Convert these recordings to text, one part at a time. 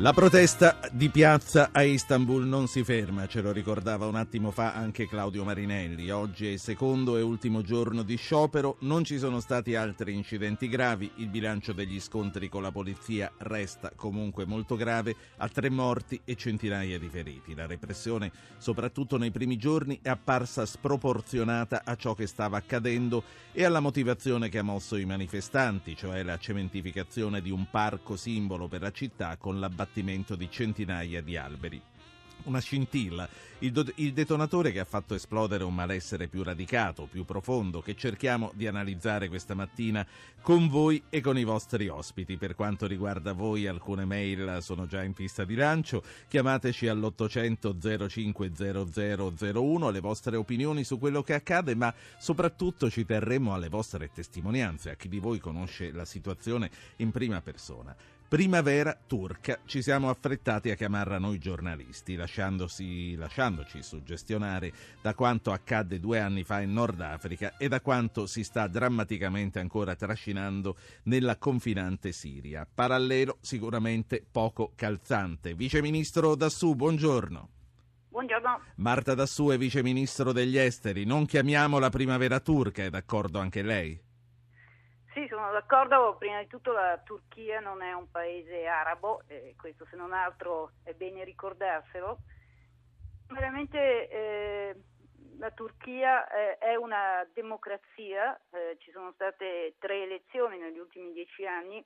La protesta di piazza a Istanbul non si ferma, ce lo ricordava un attimo fa anche Claudio Marinelli. Oggi è il secondo e ultimo giorno di sciopero, non ci sono stati altri incidenti gravi, il bilancio degli scontri con la polizia resta comunque molto grave, a tre morti e centinaia di feriti. La repressione, soprattutto nei primi giorni, è apparsa sproporzionata a ciò che stava accadendo e alla motivazione che ha mosso i manifestanti, cioè la cementificazione di un parco simbolo per la città con l'abbattimento abbattimento di centinaia di alberi una scintilla, il, do- il, detonatore che ha fatto esplodere un malessere più radicato, più profondo, che cerchiamo di analizzare questa mattina con voi e con i vostri ospiti. Per quanto riguarda voi, alcune mail sono già in pista di lancio. Chiamateci all'800 050001 le vostre opinioni su quello che accade, ma soprattutto ci terremo alle vostre testimonianze, a chi di voi conosce la situazione in prima persona. Primavera turca. Ci siamo affrettati a chiamarla noi giornalisti, lasciandoci suggestionare da quanto accadde due anni fa in Nord Africa e da quanto si sta drammaticamente ancora trascinando nella confinante Siria. Parallelo sicuramente poco calzante. Vice Ministro Dassù, buongiorno. Buongiorno. Marta Dassù è Vice Ministro degli Esteri. Non chiamiamola primavera turca, è d'accordo anche lei? Sì, sono d'accordo. Prima di tutto la Turchia non è un paese arabo, e questo se non altro è bene ricordarselo. Veramente eh, la Turchia eh, è una democrazia, eh, ci sono state tre elezioni negli ultimi dieci anni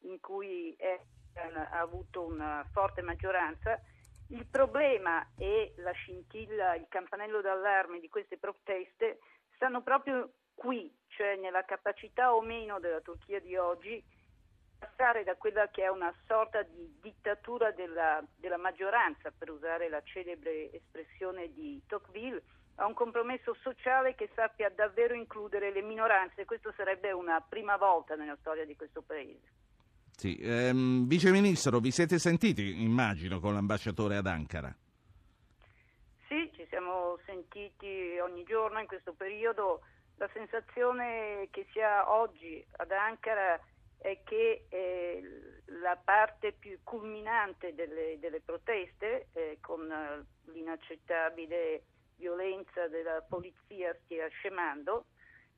in cui Erdogan ha avuto una forte maggioranza. Il problema e la scintilla, il campanello d'allarme di queste proteste stanno proprio qui, cioè nella capacità o meno della Turchia di oggi, passare da quella che è una sorta di dittatura della, della maggioranza, per usare la celebre espressione di Tocqueville, a un compromesso sociale che sappia davvero includere le minoranze. Questo sarebbe una prima volta nella storia di questo Paese. Sì, ehm, Vice Ministro, vi siete sentiti, immagino, con l'ambasciatore ad Ankara? Sì, ci siamo sentiti ogni giorno in questo periodo la sensazione che si ha oggi ad Ankara è che eh, la parte più culminante delle, delle proteste, eh, con l'inaccettabile violenza della polizia, stia scemando.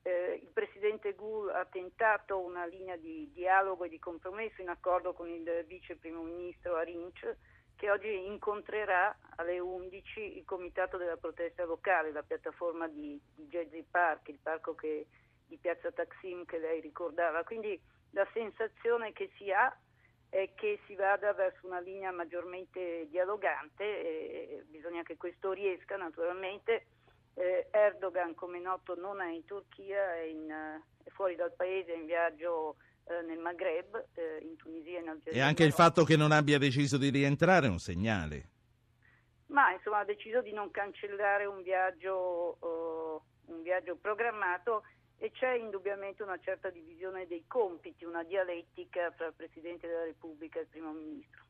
Eh, il presidente Gul ha tentato una linea di dialogo e di compromesso in accordo con il vice primo ministro Arinc che oggi incontrerà alle 11 il comitato della protesta locale, la piattaforma di, di Jazzy Park, il parco che, di Piazza Taksim che lei ricordava. Quindi la sensazione che si ha è che si vada verso una linea maggiormente dialogante e bisogna che questo riesca naturalmente. Eh, Erdogan, come noto, non è in Turchia, è, in, è fuori dal paese, è in viaggio eh, nel Maghreb, eh, in Tunisia e in Algeria. E anche il fatto che non abbia deciso di rientrare è un segnale. Ma insomma ha deciso di non cancellare un viaggio, uh, un viaggio programmato e c'è indubbiamente una certa divisione dei compiti, una dialettica tra il Presidente della Repubblica e il Primo Ministro.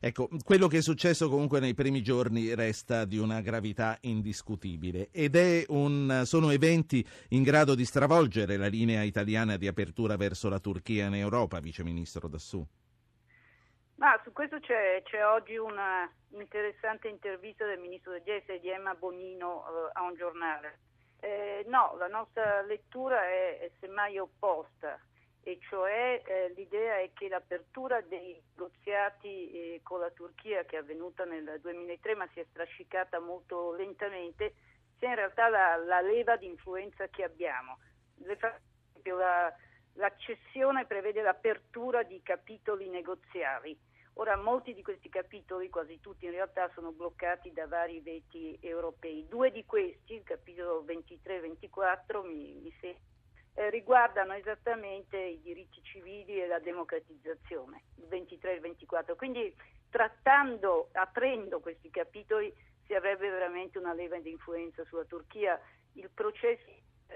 Ecco, quello che è successo comunque nei primi giorni resta di una gravità indiscutibile ed un, sono eventi in grado di stravolgere la linea italiana di apertura verso la Turchia in Europa, Vice Ministro Dassù. Ma su questo c'è, c'è oggi una interessante intervista del Ministro degli Esteri di Emma Bonino eh, a un giornale. Eh, no, la nostra lettura è, è semmai opposta e cioè eh, l'idea è che l'apertura dei negoziati eh, con la Turchia che è avvenuta nel 2003 ma si è strascicata molto lentamente sia in realtà la, la leva di influenza che abbiamo. La, l'accessione prevede l'apertura di capitoli negoziali. Ora, molti di questi capitoli, quasi tutti in realtà, sono bloccati da vari veti europei. Due di questi, il capitolo 23 e 24, mi, mi sembra eh, riguardano esattamente i diritti civili e la democratizzazione, il 23 e il 24. Quindi trattando, aprendo questi capitoli si avrebbe veramente una leva di influenza sulla Turchia. Il processo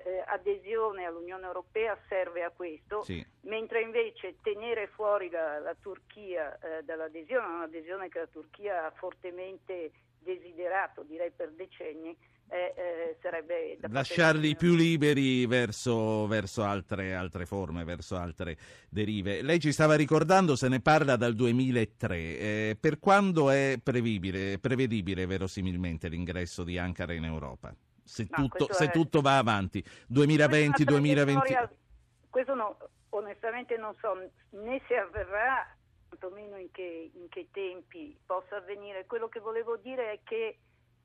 eh, adesione all'Unione Europea serve a questo, sì. mentre invece tenere fuori la, la Turchia eh, dall'adesione, un'adesione che la Turchia ha fortemente desiderato, direi per decenni, eh, eh, sarebbe da lasciarli più liberi verso, verso altre, altre, forme, verso altre derive. Lei ci stava ricordando, se ne parla dal 2003. Eh, per quando è prevedibile, prevedibile verosimilmente l'ingresso di Ankara in Europa? Se, no, tutto, se è... tutto, va avanti, 2020, 2020. Questo no, onestamente non so né se avverrà, quantomeno in che, in che tempi possa avvenire. Quello che volevo dire è che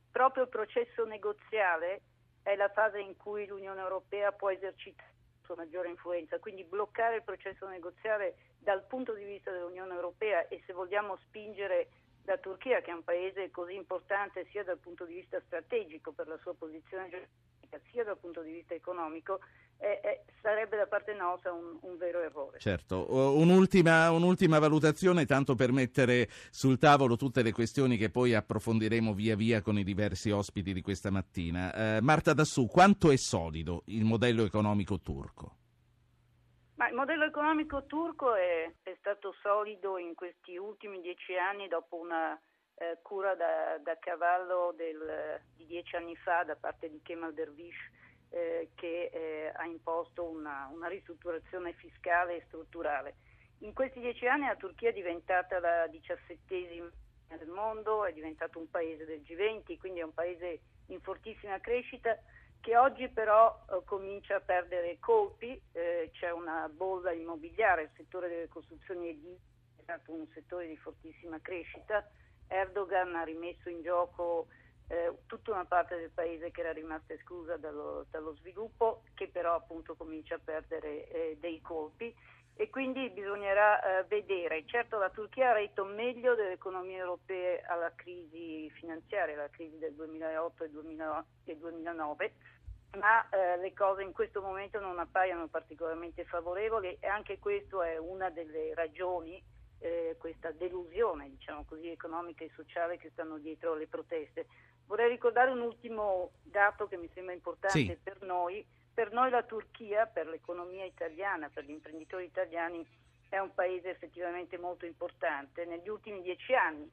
proprio il processo negoziale è la fase in cui l'Unione Europea può esercitare la sua maggiore influenza, quindi bloccare il processo negoziale dal punto di vista dell'Unione Europea e se vogliamo spingere la Turchia, che è un paese così importante sia dal punto di vista strategico per la sua posizione geografica, sia dal punto di vista economico, eh, eh, sarebbe da parte nostra un, un vero errore. Certo, un'ultima, un'ultima, valutazione, tanto per mettere sul tavolo tutte le questioni che poi approfondiremo via via con i diversi ospiti di questa mattina. Eh, Marta Dassù, quanto è solido il modello economico turco? Ma il modello economico turco è, è, stato solido in questi ultimi dieci anni dopo una eh, cura da, da cavallo del, di dieci anni fa da parte di Kemal Dervish eh, che eh, ha imposto una, una, ristrutturazione fiscale e strutturale. In questi dieci anni la Turchia è diventata la diciassettesima del mondo, è diventato un paese del G20, quindi è un paese in fortissima crescita che oggi però eh, comincia a perdere colpi, eh, c'è una bolla immobiliare, il settore delle costruzioni edili è stato un settore di fortissima crescita, Erdogan ha rimesso in gioco eh, tutta una parte del paese che era rimasta esclusa dallo, dallo sviluppo, che però appunto comincia a perdere eh, dei colpi e quindi bisognerà eh, vedere. Certo la Turchia ha retto meglio delle economie europee alla crisi finanziaria, alla crisi del 2008 e 2009, ma eh, le cose in questo momento non appaiono particolarmente favorevoli e anche questo è una delle ragioni eh, questa delusione diciamo così, economica e sociale che stanno dietro le proteste. Vorrei ricordare un ultimo dato che mi sembra importante sì. per noi. Per noi la Turchia, per l'economia italiana, per gli imprenditori italiani, è un paese effettivamente molto importante. Negli ultimi dieci anni,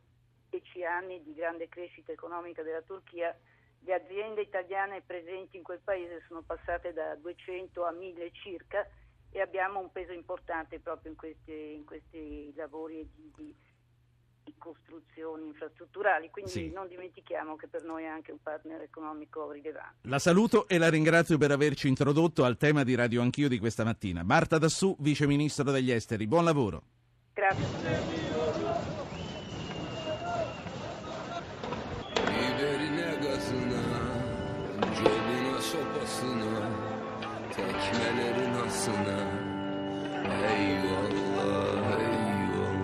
dieci anni di grande crescita economica della Turchia, le aziende italiane presenti in quel paese sono passate da 200 a 1000 circa e abbiamo un peso importante proprio in questi, in questi lavori di, di, di, costruzioni infrastrutturali, quindi sì. non dimentichiamo che per noi è anche un partner economico rilevante. La saluto e la ringrazio per averci introdotto al tema di Radio Anch'io di questa mattina. Marta Dassù, Vice Ministro degli Esteri, buon lavoro. Grazie. Tekmelerin asına Eyvallah eyvallah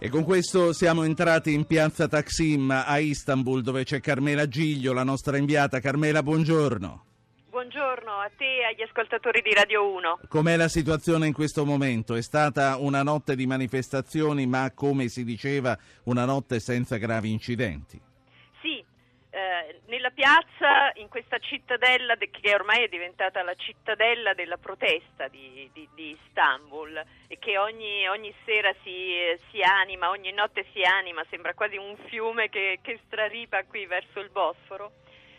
E con questo siamo entrati in piazza Taksim a Istanbul dove c'è Carmela Giglio, la nostra inviata. Carmela, buongiorno. Buongiorno a te e agli ascoltatori di Radio 1. Com'è la situazione in questo momento? È stata una notte di manifestazioni, ma come si diceva, una notte senza gravi incidenti? Sì, eh, nella piazza, in questa cittadella che ormai è diventata la cittadella della protesta di, di, di Istanbul e che ogni, ogni sera si, si, anima, ogni notte si anima, sembra quasi un fiume che, che straripa qui verso il Bosforo.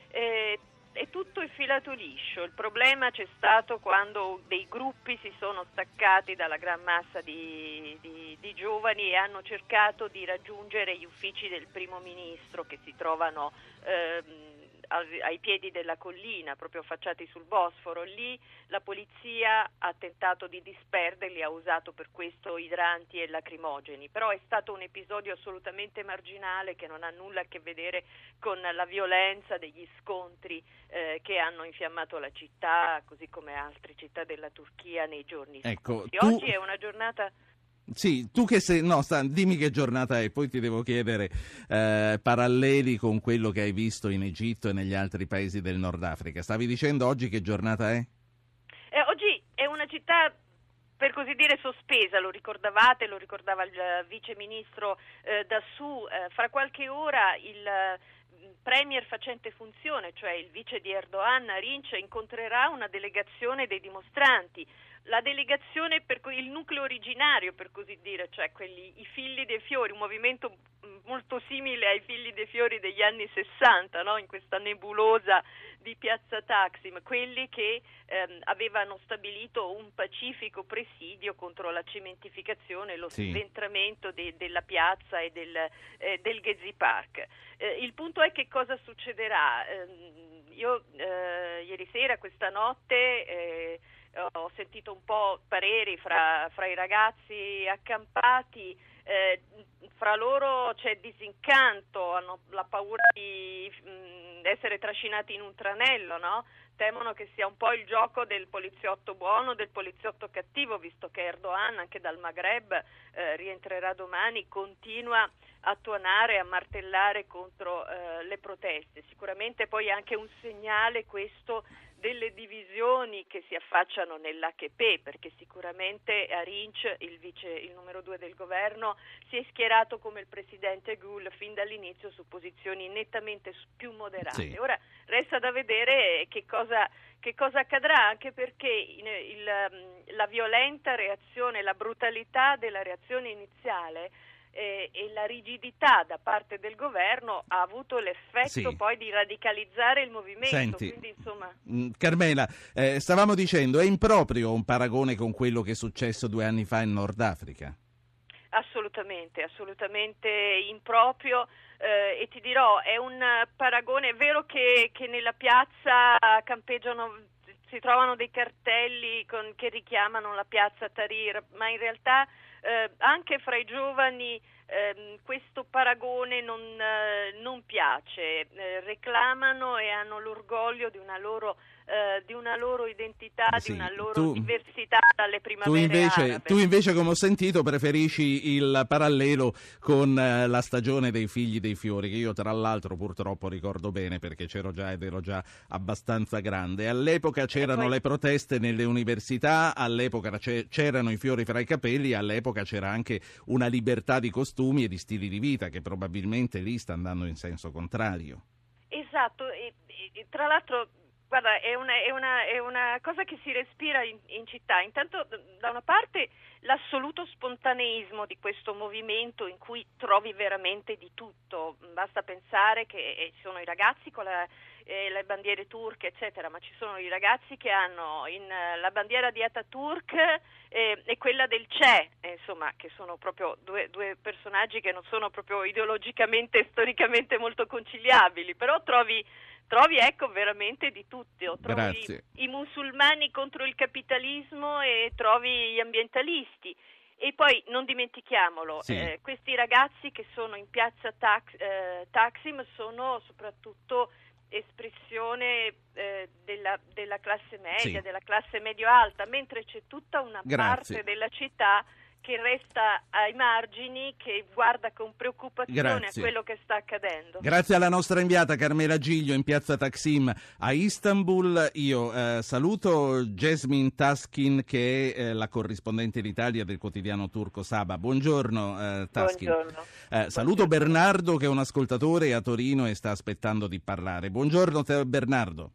Eh, è tutto infilato liscio. Il problema c'è stato quando dei gruppi si sono staccati dalla gran massa di, di, di, giovani e hanno cercato di raggiungere gli uffici del primo ministro che si trovano eh, ai piedi della collina, proprio affacciati sul Bosforo. Lì la polizia ha tentato di disperderli, ha usato per questo idranti e lacrimogeni, però è stato un episodio assolutamente marginale che non ha nulla a che vedere con la violenza degli scontri eh, che hanno infiammato la città, così come altre città della Turchia nei giorni ecco, scorsi. Tu... Oggi è una giornata sì, tu che sei... No, sta, dimmi che giornata è, poi ti devo chiedere eh, paralleli con quello che hai visto in Egitto e negli altri paesi del Nord Africa. Stavi dicendo oggi che giornata è? Eh, oggi è una città per così dire sospesa, lo ricordavate, lo ricordava il vice ministro eh, Dassù, eh, fra qualche ora il premier facente funzione, cioè il vice di Erdogan, Rinch, incontrerà una delegazione dei dimostranti la delegazione, per, il nucleo originario per così dire, cioè quelli, i figli dei fiori, un movimento molto simile ai figli dei fiori degli anni 60, no? in questa nebulosa di piazza Taksim, quelli che ehm, avevano stabilito un pacifico presidio contro la cementificazione, lo sì. sventramento de, della piazza e del, eh, del Gezi Park. Eh, il punto è che cosa succederà. Eh, io eh, ieri sera, questa notte, eh, ho sentito un po' pareri fra, fra i ragazzi accampati, eh, fra loro c'è disincanto, hanno la paura di mh, mm, essere trascinati in un tranello, no? temono che sia un po' il gioco del poliziotto buono, del poliziotto cattivo, visto che Erdogan anche dal Maghreb eh, rientrerà domani, continua a tuonare, a martellare contro eh, le proteste. Sicuramente poi è anche un segnale questo delle divisioni che si affacciano nell'HP, perché sicuramente Arinc, il, vice, il numero due del governo, si è schierato come il presidente Gül fin dall'inizio su posizioni nettamente più moderate. Sì. Ora resta da vedere che cosa, che cosa accadrà, anche perché il, il, la violenta reazione, la brutalità della reazione iniziale eh, e la rigidità da parte del governo ha avuto l'effetto sì. poi di radicalizzare il movimento. Senti, Quindi, insomma... Mm, Carmela, eh, stavamo dicendo, è improprio un paragone con quello che è successo due anni fa in Nord Africa? Assolutamente, assolutamente improprio eh, e ti dirò, è un paragone, è vero che, che nella piazza campeggiano si trovano dei cartelli con, che richiamano la piazza Tahrir, ma in realtà eh, anche fra i giovani eh, questo paragone non, eh, non piace, eh, reclamano e hanno l'orgoglio di una loro eh, di una loro identità, sì, di una loro tu, diversità dalle primavere tu invece, tu invece, come ho sentito, preferisci il parallelo con eh, la stagione dei figli dei fiori, che io tra l'altro purtroppo ricordo bene perché c'ero già ed ero già abbastanza grande. All'epoca c'erano poi... le proteste nelle università, all'epoca c'erano i fiori fra i capelli, all'epoca c'era anche una libertà di costumi e di stili di vita che probabilmente lì sta andando in senso contrario. Esatto, e, e, tra l'altro Guarda, è una, è, una, è una, cosa che si respira in, in, città. Intanto, da una parte, l'assoluto spontaneismo di questo movimento in cui trovi veramente di tutto. Basta pensare che eh, ci sono i ragazzi con la, eh, le bandiere turche, eccetera, ma ci sono i ragazzi che hanno in, uh, la bandiera di Ataturk eh, e quella del CE, eh, insomma, che sono proprio due, due, personaggi che non sono proprio ideologicamente e storicamente molto conciliabili, però trovi trovi ecco veramente di tutto, trovi Grazie. i musulmani contro il capitalismo e trovi gli ambientalisti. E poi non dimentichiamolo, sì. eh, questi ragazzi che sono in piazza Tax, eh, Taksim sono soprattutto espressione eh, della, della, classe media, sì. della classe medio-alta, mentre c'è tutta una Grazie. parte della città che resta ai margini, che guarda con preoccupazione Grazie. a quello che sta accadendo. Grazie alla nostra inviata Carmela Giglio in piazza Taksim a Istanbul. Io eh, saluto Jasmine Taskin che è eh, la corrispondente in Italia del quotidiano turco Saba. Buongiorno eh, Taskin. Buongiorno. Eh, saluto Buongiorno. Bernardo che è un ascoltatore a Torino e sta aspettando di parlare. Buongiorno Bernardo.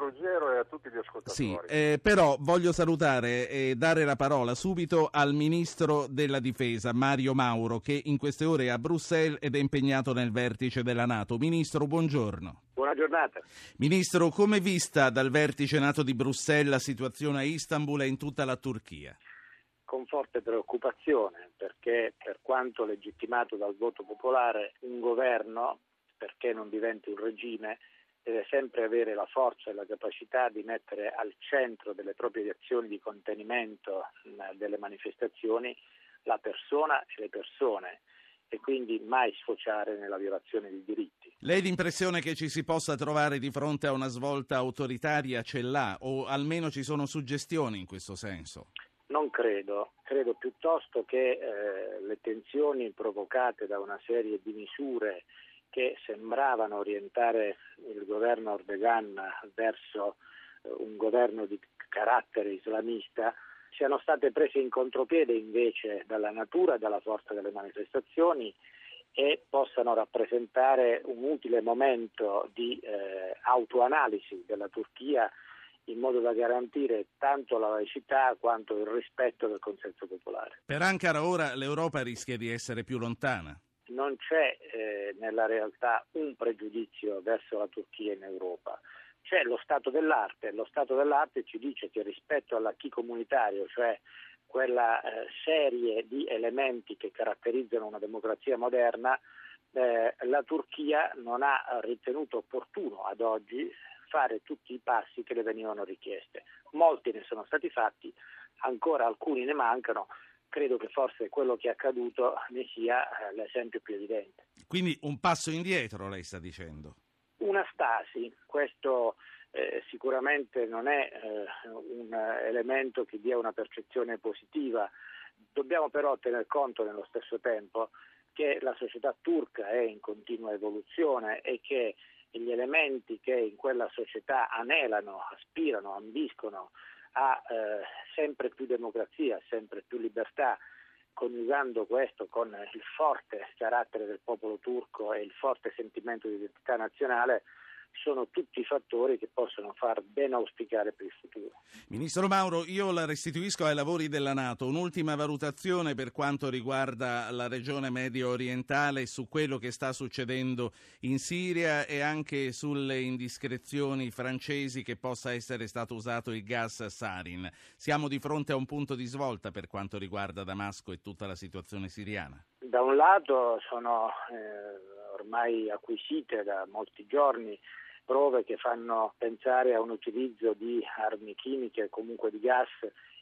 Ruggero e a tutti gli ascoltatori. Sì, eh, però voglio salutare e dare la parola subito al Ministro della Difesa, Mario Mauro, che in queste ore è a Bruxelles ed è impegnato nel vertice della Nato. Ministro, buongiorno. Buona giornata. Ministro, come vista dal vertice Nato di Bruxelles la situazione a Istanbul e in tutta la Turchia? Con forte preoccupazione, perché per quanto legittimato dal voto popolare, un governo perché non diventi un regime, deve sempre avere la forza e la capacità di mettere al centro delle proprie azioni di contenimento delle manifestazioni la persona e le persone e quindi mai sfociare nella violazione dei diritti. Lei l'impressione che ci si possa trovare di fronte a una svolta autoritaria ce l'ha o almeno ci sono suggestioni in questo senso? Non credo, credo piuttosto che eh, le tensioni provocate da una serie di misure che sembravano orientare il governo Erdogan verso eh, un governo di carattere islamista siano state prese in contropiede invece dalla natura e dalla forza delle manifestazioni e possano rappresentare un utile momento di eh, autoanalisi della Turchia in modo da garantire tanto la laicità quanto il rispetto del consenso popolare. Per Ankara ora l'Europa rischia di essere più lontana. Non c'è eh, nella realtà un pregiudizio verso la Turchia in Europa c'è lo stato dell'arte. Lo stato dell'arte ci dice che rispetto all'acquis comunitario, cioè quella eh, serie di elementi che caratterizzano una democrazia moderna, eh, la Turchia non ha ritenuto opportuno ad oggi fare tutti i passi che le venivano richieste. Molti ne sono stati fatti, ancora alcuni ne mancano. Credo che forse quello che è accaduto ne sia eh, l'esempio più evidente. Quindi un passo indietro, lei sta dicendo? Una stasi, questo eh, sicuramente non è eh, un elemento che dia una percezione positiva, dobbiamo però tener conto nello stesso tempo che la società turca è in continua evoluzione e che gli elementi che in quella società anelano, aspirano, ambiscono a eh, sempre più democrazia, sempre più libertà, coniugando questo con il forte carattere del popolo turco e il forte sentimento di identità nazionale, sono tutti fattori che possono far ben auspicare per il futuro. Ministro Mauro, io la restituisco ai lavori della Nato. Un'ultima valutazione per quanto riguarda la regione medio orientale su quello che sta succedendo in Siria e anche sulle indiscrezioni francesi che possa essere stato usato il gas sarin. Siamo di fronte a un punto di svolta per quanto riguarda Damasco e tutta la situazione siriana. Da un lato sono eh, ormai acquisite da molti giorni prove che fanno pensare a un utilizzo di armi chimiche, comunque di gas,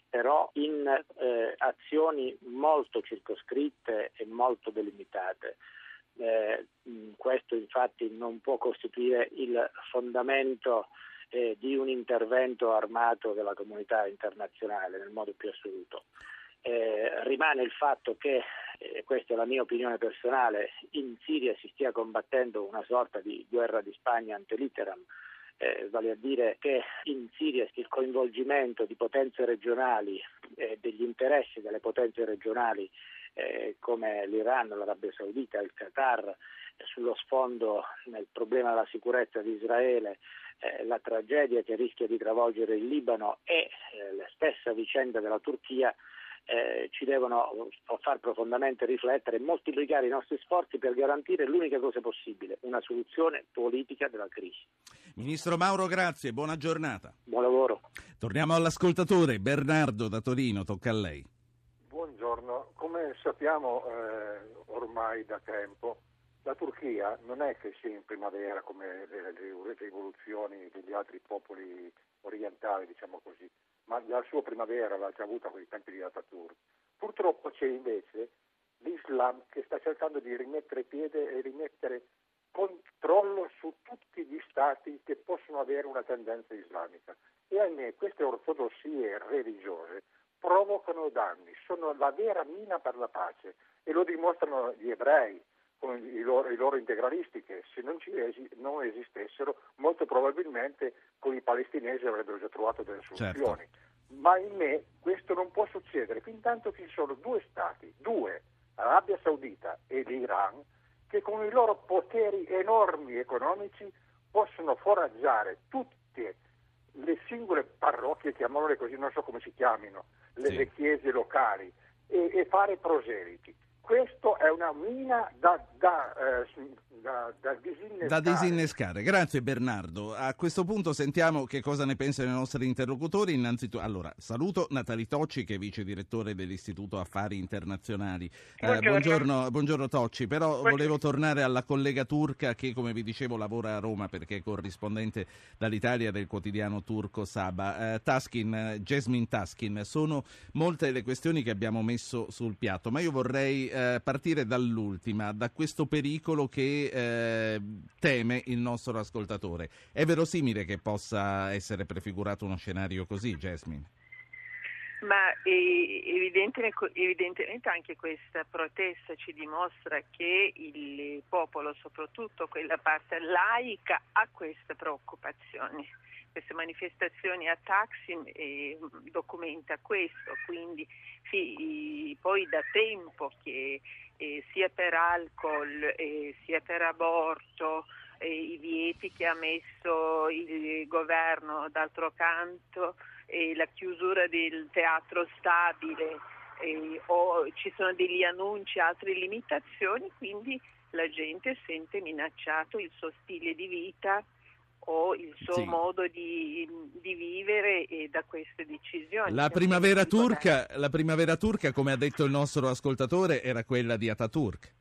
però in eh, azioni molto circoscritte e molto delimitate. Eh, questo infatti non può costituire il fondamento eh, di un intervento armato della comunità internazionale nel modo più assoluto. Eh, rimane il fatto che, eh, questa è la mia opinione personale, in Siria si stia combattendo una sorta di guerra di Spagna ante litteram, eh, vale a dire che in Siria il coinvolgimento di potenze regionali eh, degli interessi delle potenze regionali eh, come l'Iran, l'Arabia Saudita, il Qatar, sullo sfondo nel problema della sicurezza di Israele, eh, la tragedia che rischia di travolgere il Libano e eh, la stessa vicenda della Turchia eh, ci devono far profondamente riflettere e moltiplicare i nostri sforzi per garantire l'unica cosa possibile, una soluzione politica della crisi. Ministro Mauro, grazie, buona giornata. Buon lavoro. Torniamo all'ascoltatore, Bernardo da Torino, tocca a lei. Buongiorno, come sappiamo eh, ormai da tempo, la Turchia non è che sia in primavera come le, le rivoluzioni degli altri popoli orientali, diciamo così ma la sua primavera l'ha già avuta con i tempi di Ataturk. Purtroppo c'è invece l'Islam che sta cercando di rimettere piede e rimettere controllo su tutti gli stati che possono avere una tendenza islamica. E ahimè queste ortodossie religiose provocano danni, sono la vera mina per la pace e lo dimostrano gli ebrei, con i loro, i loro integralisti che se non, esi, non, esistessero molto probabilmente con i palestinesi avrebbero già trovato delle soluzioni. Certo. Ma in me questo non può succedere fin tanto che ci sono due stati, due, l'Arabia Saudita e l'Iran, che con i loro poteri enormi economici possono foraggiare tutte le singole parrocchie, chiamiamole così, non so come si chiamino, le, sì. le chiese locali, e, e fare proseliti questo è una mina da, da, eh, da, da, disinnescare. da disinnescare. Grazie Bernardo. A questo punto sentiamo che cosa ne pensano i nostri interlocutori. Innanzitutto, allora, saluto Natali Tocci che è vice direttore dell'Istituto Affari Internazionali. Eh, Buongiorno. buongiorno, buongiorno Tocci, però volevo tornare alla collega turca che come vi dicevo lavora a Roma perché è corrispondente dall'Italia del quotidiano turco Saba. Eh, Taskin, eh, Jasmine Taskin, sono molte le questioni che abbiamo messo sul piatto, ma io vorrei eh, partire dall'ultima, da questo pericolo che eh, teme il nostro ascoltatore. È verosimile che possa essere prefigurato uno scenario così, Jasmine? Ma evidentemente anche questa protesta ci dimostra che il popolo, soprattutto quella parte laica, ha queste preoccupazioni. Queste manifestazioni a Taksim eh, documenta questo, quindi sì, poi da tempo che eh, sia per alcol eh, sia per aborto eh, i vieti che ha messo il governo d'altro canto la chiusura del teatro stabile o ci sono degli annunci, altre limitazioni, quindi la gente sente minacciato il suo stile di vita o il suo Sì. modo di, di vivere eh, da queste decisioni. La primavera, turca, la primavera turca, come ha detto il nostro ascoltatore, era quella di Ataturk.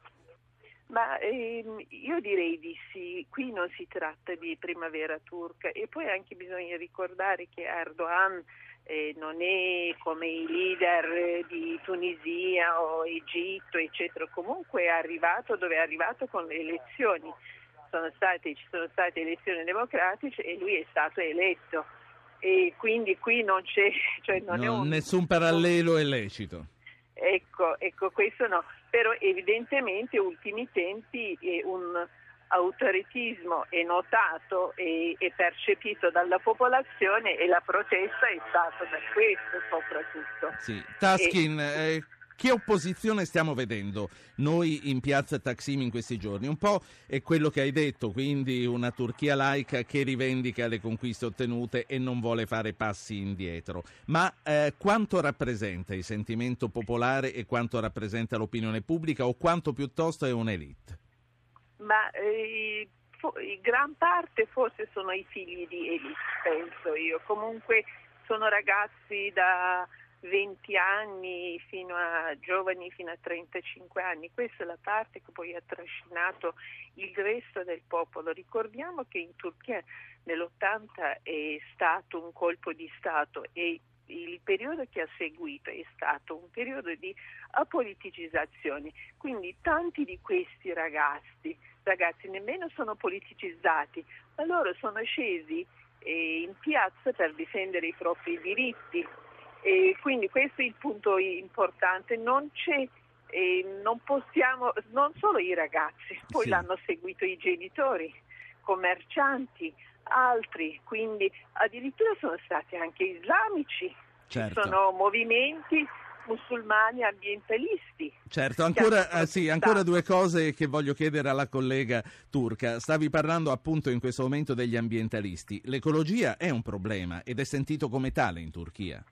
Ma ehm, io direi di sì, qui non si tratta di primavera turca e poi anche bisogna ricordare che Erdogan eh, non è come i leader di Tunisia o Egitto, eccetera, comunque è arrivato dove è arrivato con le elezioni. Sono state, ci sono state elezioni democratiche e lui è stato eletto e quindi qui non c'è, cioè non è Non- un, nessun parallelo è lecito. Ecco, ecco, questo no, però evidentemente ultimi tempi eh, un autoritismo è notato e è percepito dalla popolazione e la protesta è stata per questo soprattutto. Sì. Taskin, eh, che opposizione stiamo vedendo noi in piazza Taksim in questi giorni? Un po' è quello che hai detto, quindi una Turchia laica che rivendica le conquiste ottenute e non vuole fare passi indietro. Ma eh, quanto rappresenta il sentimento popolare e quanto rappresenta l'opinione pubblica o quanto piuttosto è un'elite? Ma eh, gran parte forse sono i figli di Elis, penso io. Comunque sono ragazzi da 20 anni fino a giovani fino a 35 anni. Questa è la parte che poi ha trascinato il resto del popolo. Ricordiamo che in Turchia nell'80 è stato un colpo di Stato e il periodo che ha seguito è stato un periodo di apoliticizzazione, quindi tanti di questi ragazzi, ragazzi nemmeno sono politicizzati, ma loro sono scesi eh, in piazza per difendere i propri diritti e quindi questo è il punto importante, non c'è non possiamo, non solo i ragazzi, poi Sì. l'hanno seguito i genitori, commercianti, altri, quindi addirittura sono stati anche islamici, Certo. ci sono movimenti musulmani ambientalisti. Certo, ancora, eh, sì, ancora due cose che voglio chiedere alla collega turca. Stavi parlando appunto in questo momento degli ambientalisti. L'ecologia è un problema ed è sentito come tale in Turchia.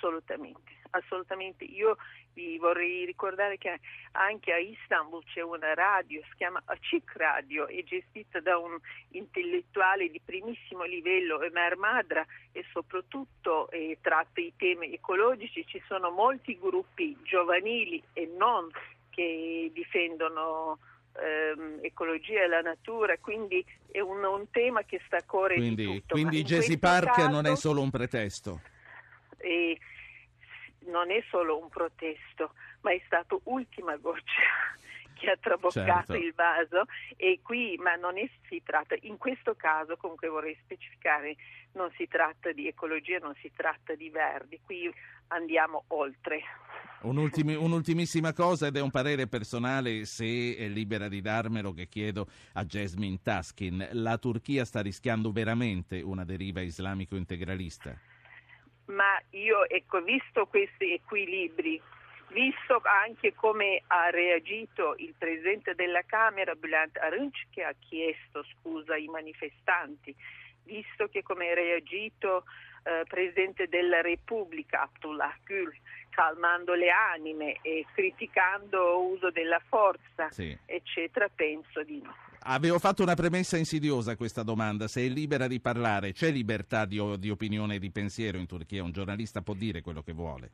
Assolutamente, assolutamente. Io vi vorrei ricordare che anche a Istanbul c'è una radio, si chiama Açık Radio, è gestita da un intellettuale di primissimo livello, Ömer Madra, e soprattutto eh, tratta i temi ecologici. Ci sono molti gruppi giovanili e non che difendono ehm, ecologia e la natura, quindi è un, un tema che sta a cuore di Quindi, tutto. quindi Jesse Park caso- non è solo un pretesto. E non è solo un protesto, ma è stato ultima goccia che ha traboccato Certo. il vaso e qui, ma non è, si tratta, in questo caso comunque vorrei specificare, non si tratta di ecologia, non si tratta di verdi, qui andiamo oltre. Un'ultimi- un'ultimissima cosa ed è un parere personale, se è libera di darmelo, che chiedo a Jasmine Taskin. La Turchia sta rischiando veramente una deriva islamico-integralista? Ma io, ecco, visto questi equilibri, visto anche come ha reagito il presidente della Camera, Bülent Arınç, che ha chiesto scusa ai manifestanti, visto che come ha reagito eh, Presidente della Repubblica, Abdullah Gül, calmando le anime e criticando uso della forza, Sì. eccetera, penso di no. Avevo fatto una premessa insidiosa a questa domanda, se è libera di parlare, c'è libertà di, di opinione e di pensiero in Turchia? Un giornalista può dire quello che vuole?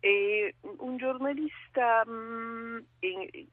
E un giornalista, mm, in- eh,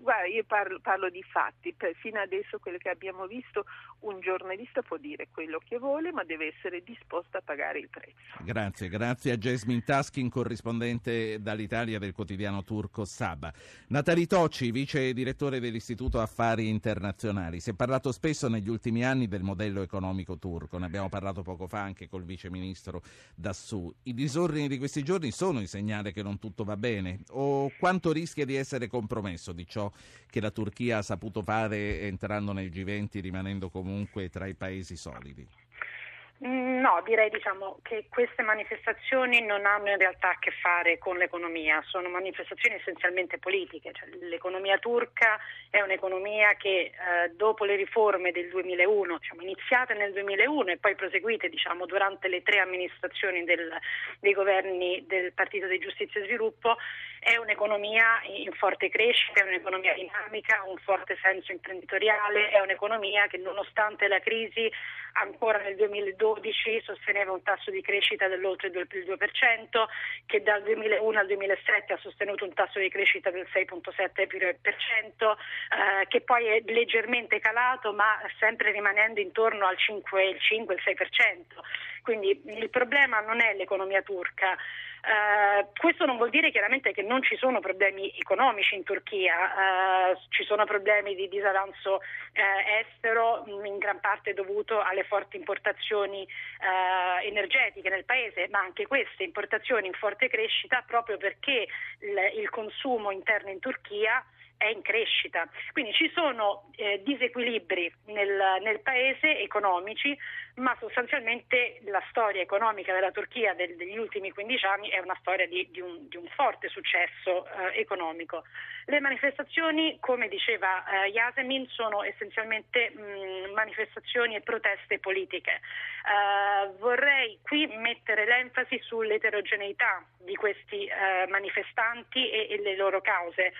guarda, io parlo, parlo di fatti, per, fino adesso quello che abbiamo visto, un giornalista può dire quello che vuole, ma deve essere disposto a pagare il prezzo. Grazie, grazie a Jasmine Taskin, corrispondente dall'Italia del quotidiano turco Saba. Natali Tocci, vice direttore dell'Istituto Affari Internazionali. Si è parlato spesso negli ultimi anni del modello economico turco, ne abbiamo parlato poco fa anche col vice ministro Dassu. I disordini di questi giorni sono il segnale che non tutto va bene? O quanto rischia di essere compromesso di ciò che la Turchia ha saputo fare entrando nel G20 rimanendo comunque tra i paesi solidi? Mm, No, direi diciamo, che queste manifestazioni non hanno in realtà a che fare con l'economia, sono manifestazioni essenzialmente politiche. Cioè, l'economia turca è un'economia che eh, dopo le riforme del 2001, diciamo, iniziate nel 2001 e poi proseguite diciamo, durante le tre amministrazioni del- dei governi del Partito di Giustizia e Sviluppo, è un'economia in forte crescita, è un'economia dinamica, ha un forte senso imprenditoriale, è un'economia che nonostante la crisi ancora nel 2012 sosteneva un tasso di crescita dell'oltre il 2%, che dal 2001 al 2007 ha sostenuto un tasso di crescita del 6,7%, eh, che poi è leggermente calato ma sempre rimanendo intorno al 5, il 5, il 6%. Quindi il problema non è l'economia turca. Eh, questo non vuol dire chiaramente che non ci sono problemi economici in Turchia, eh, ci sono problemi di disavanzo eh, estero in gran parte dovuto alle forti importazioni eh, energetiche nel paese, ma anche queste importazioni in forte crescita proprio perché il, il consumo interno in Turchia è in crescita. Quindi ci sono eh, disequilibri nel, nel paese economici, ma sostanzialmente la storia economica della Turchia del- degli ultimi 15 anni è una storia di, di un, di un forte successo eh, economico. Le manifestazioni, come diceva eh, Yasemin, sono essenzialmente mh, manifestazioni e proteste politiche. Eh, vorrei qui mettere l'enfasi sull'eterogeneità di questi eh, manifestanti e, e le loro cause.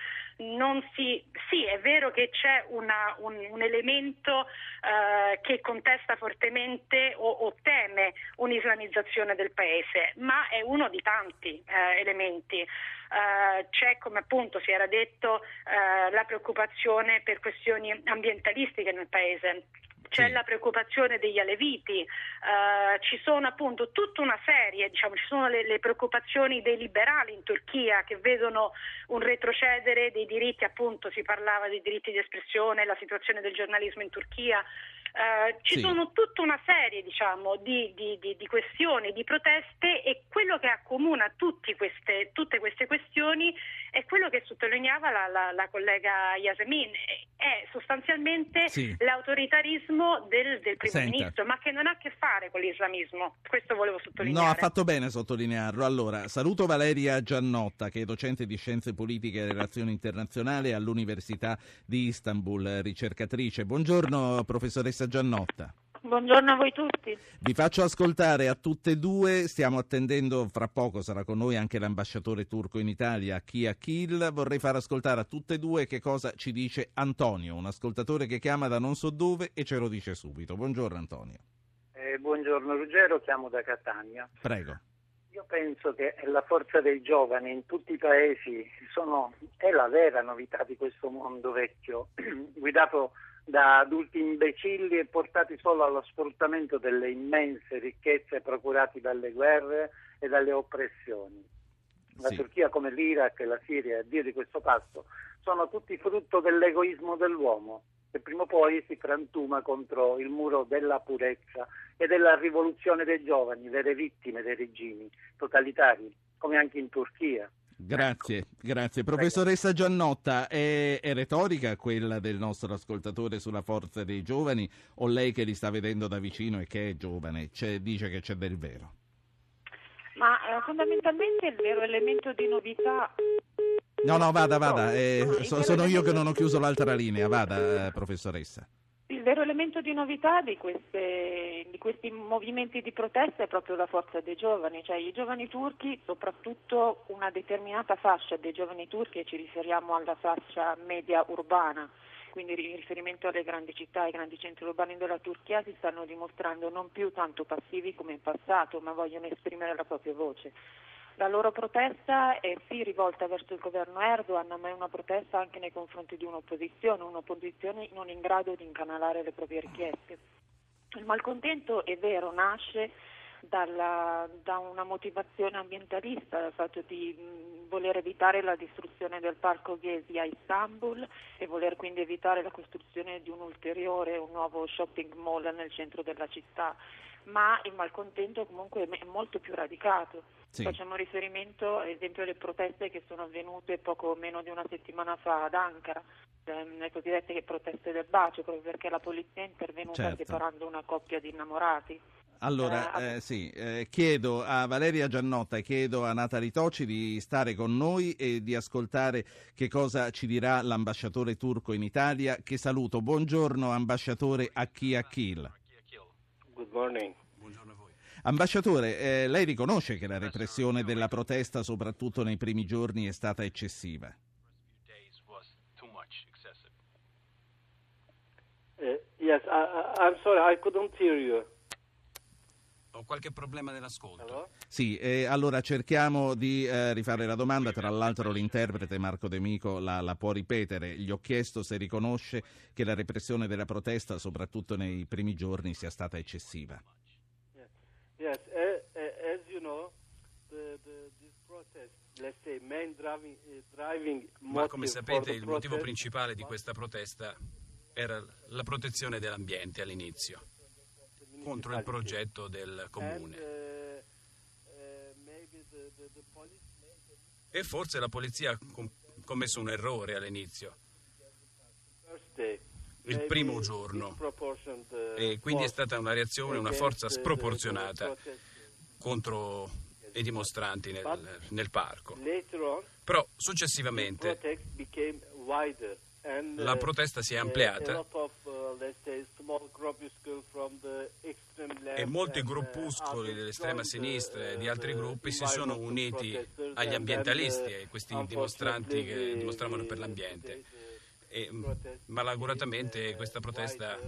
Si, sì, è vero che c'è una- un, un elemento eh, che contesta fortemente o, o teme un'islamizzazione del paese, ma è uno di tanti eh, elementi. Eh, c'è, come appunto si era detto, eh, la preoccupazione per questioni ambientalistiche nel paese. C'è la preoccupazione degli aleviti, eh, ci sono appunto tutta una serie, diciamo, ci sono le, le preoccupazioni dei liberali in Turchia che vedono un retrocedere dei diritti, appunto si parlava dei diritti di espressione, la situazione del giornalismo in Turchia. Eh, ci Sì. sono tutta una serie diciamo, di, di- di- di questioni, di proteste e quello che accomuna tutti queste- tutte queste questioni è quello che sottolineava la, la- la collega Yasemin, è sostanzialmente Sì. l'autoritarismo del, del primo Senta. ministro, ma che non ha a che fare con l'islamismo. Questo volevo sottolineare. No, ha fatto bene a sottolinearlo. Allora, saluto Valeria Giannotta, che è docente di Scienze Politiche e Relazioni Internazionali all'Università di Istanbul, ricercatrice. Buongiorno, professoressa Giannotta. Buongiorno a voi tutti. Vi faccio ascoltare a tutte e due, stiamo attendendo, fra poco sarà con noi anche l'ambasciatore turco in Italia, Kia Kil. Vorrei far ascoltare a tutte e due che cosa ci dice Antonio, un ascoltatore che chiama da non so dove e ce lo dice subito. Buongiorno Antonio. Eh, buongiorno Ruggero, chiamo da Catania. Prego. Io penso che la forza dei giovani in tutti i paesi sono- è la vera novità di questo mondo vecchio, guidato da adulti imbecilli e portati solo allo sfruttamento delle immense ricchezze procurate dalle guerre e dalle oppressioni. La Sì. Turchia come l'Iraq e la Siria, a Dio di questo passo, sono tutti frutto dell'egoismo dell'uomo che prima o poi si frantuma contro il muro della purezza e della rivoluzione dei giovani, delle vittime dei regimi totalitari, come anche in Turchia. Grazie, grazie. Professoressa Giannotta, è, è retorica quella del nostro ascoltatore sulla forza dei giovani o lei che li sta vedendo da vicino e che è giovane dice che c'è del vero? Ma eh, fondamentalmente il vero elemento di novità No, no, vada, vada. eh, so- sono io che non ho chiuso l'altra linea. Vada, eh, professoressa. Il vero elemento di novità di, queste, di, questi movimenti di protesta è proprio la forza dei giovani, cioè i giovani turchi, soprattutto una determinata fascia dei giovani turchi, e ci riferiamo alla fascia media urbana, quindi in riferimento alle grandi città, ai grandi centri urbani della Turchia, si stanno dimostrando non più tanto passivi come in passato, ma vogliono esprimere la propria voce. La loro protesta è sì rivolta verso il governo Erdogan, ma è una protesta anche nei confronti di un'opposizione, un'opposizione non in grado di incanalare le proprie richieste. Il malcontento è vero, nasce dalla, da una motivazione ambientalista, dal fatto di voler evitare la distruzione del parco Ghesi a Istanbul e voler quindi evitare la costruzione di un ulteriore, un nuovo shopping mall nel centro della città ma il malcontento comunque è molto più radicato. Sì. Facciamo riferimento ad esempio alle proteste che sono avvenute poco meno di una settimana fa ad Ankara, ehm, le cosiddette proteste del bacio, proprio perché la polizia è intervenuta certo. separando una coppia di innamorati. Allora, eh, eh, sì, eh, chiedo a Valeria Giannotta e chiedo a Natali Toci di stare con noi e di ascoltare che cosa ci dirà l'ambasciatore turco in Italia, che saluto. Buongiorno ambasciatore Aki Akil. Good morning. Buongiorno a voi. Ambasciatore, eh, lei riconosce che la repressione della protesta, soprattutto nei primi giorni, è stata eccessiva? Uh, yes, I, I'm sorry, I couldn't hear you. Ho qualche problema nell'ascolto. Hello? Sì, eh, allora cerchiamo di eh, rifare la domanda, tra l'altro l'interprete Marco De Mico la, la, può ripetere. Gli ho chiesto se riconosce che la repressione della protesta, soprattutto nei primi giorni, sia stata eccessiva. Yes, yes. Uh, as you know, the, the, this protest, let's say, main driving, uh, driving Ma come sapete il motivo principale di questa protesta era la protezione dell'ambiente all'inizio contro il progetto del comune. E forse la polizia ha commesso un errore all'inizio, il primo giorno, e quindi è stata una reazione, una forza sproporzionata contro i dimostranti nel, nel parco. Però successivamente la protesta si è ampliata e molti gruppuscoli dell'estrema sinistra e di altri gruppi si sono uniti agli ambientalisti e questi dimostranti che dimostravano per l'ambiente. E, malauguratamente questa protesta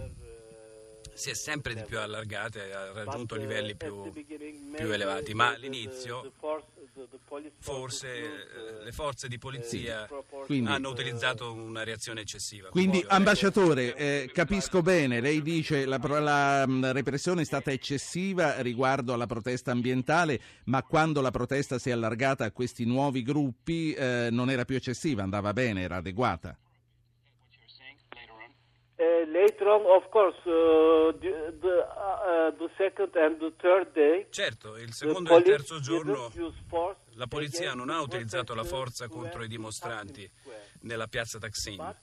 si è sempre di più allargata e ha raggiunto livelli più, più elevati, ma all'inizio forse eh, le forze di polizia quindi, hanno utilizzato una reazione eccessiva. Quindi, ambasciatore, eh, capisco bene, lei dice la, la, la repressione è stata eccessiva riguardo alla protesta ambientale, ma quando la protesta si è allargata a questi nuovi gruppi eh, non era più eccessiva, andava bene, era adeguata. Uh, later on, of course, uh, the, the, uh, the, second and the third day. Certo, il secondo e il terzo giorno la polizia non ha utilizzato la forza contro i dimostranti nella piazza Taksim.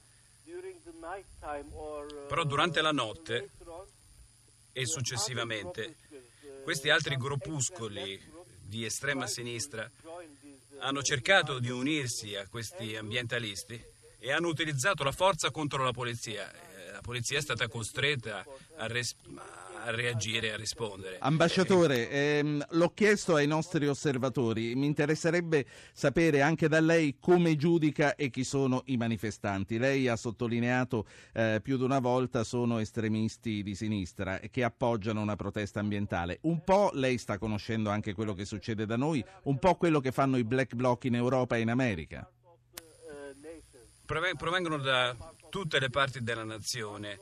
Però durante la notte e successivamente questi altri gruppuscoli di estrema sinistra hanno cercato di unirsi a questi ambientalisti e hanno utilizzato la forza contro la polizia la polizia è stata costretta a, res- a reagire, a rispondere. Ambasciatore, ehm, l'ho chiesto ai nostri osservatori, mi interesserebbe sapere anche da lei come giudica e chi sono i manifestanti. Lei ha sottolineato eh, più di una volta sono estremisti di sinistra che appoggiano una protesta ambientale. Un po' lei sta conoscendo anche quello che succede da noi, un po' quello che fanno i black bloc in Europa e in America. Provengono da tutte le parti della nazione,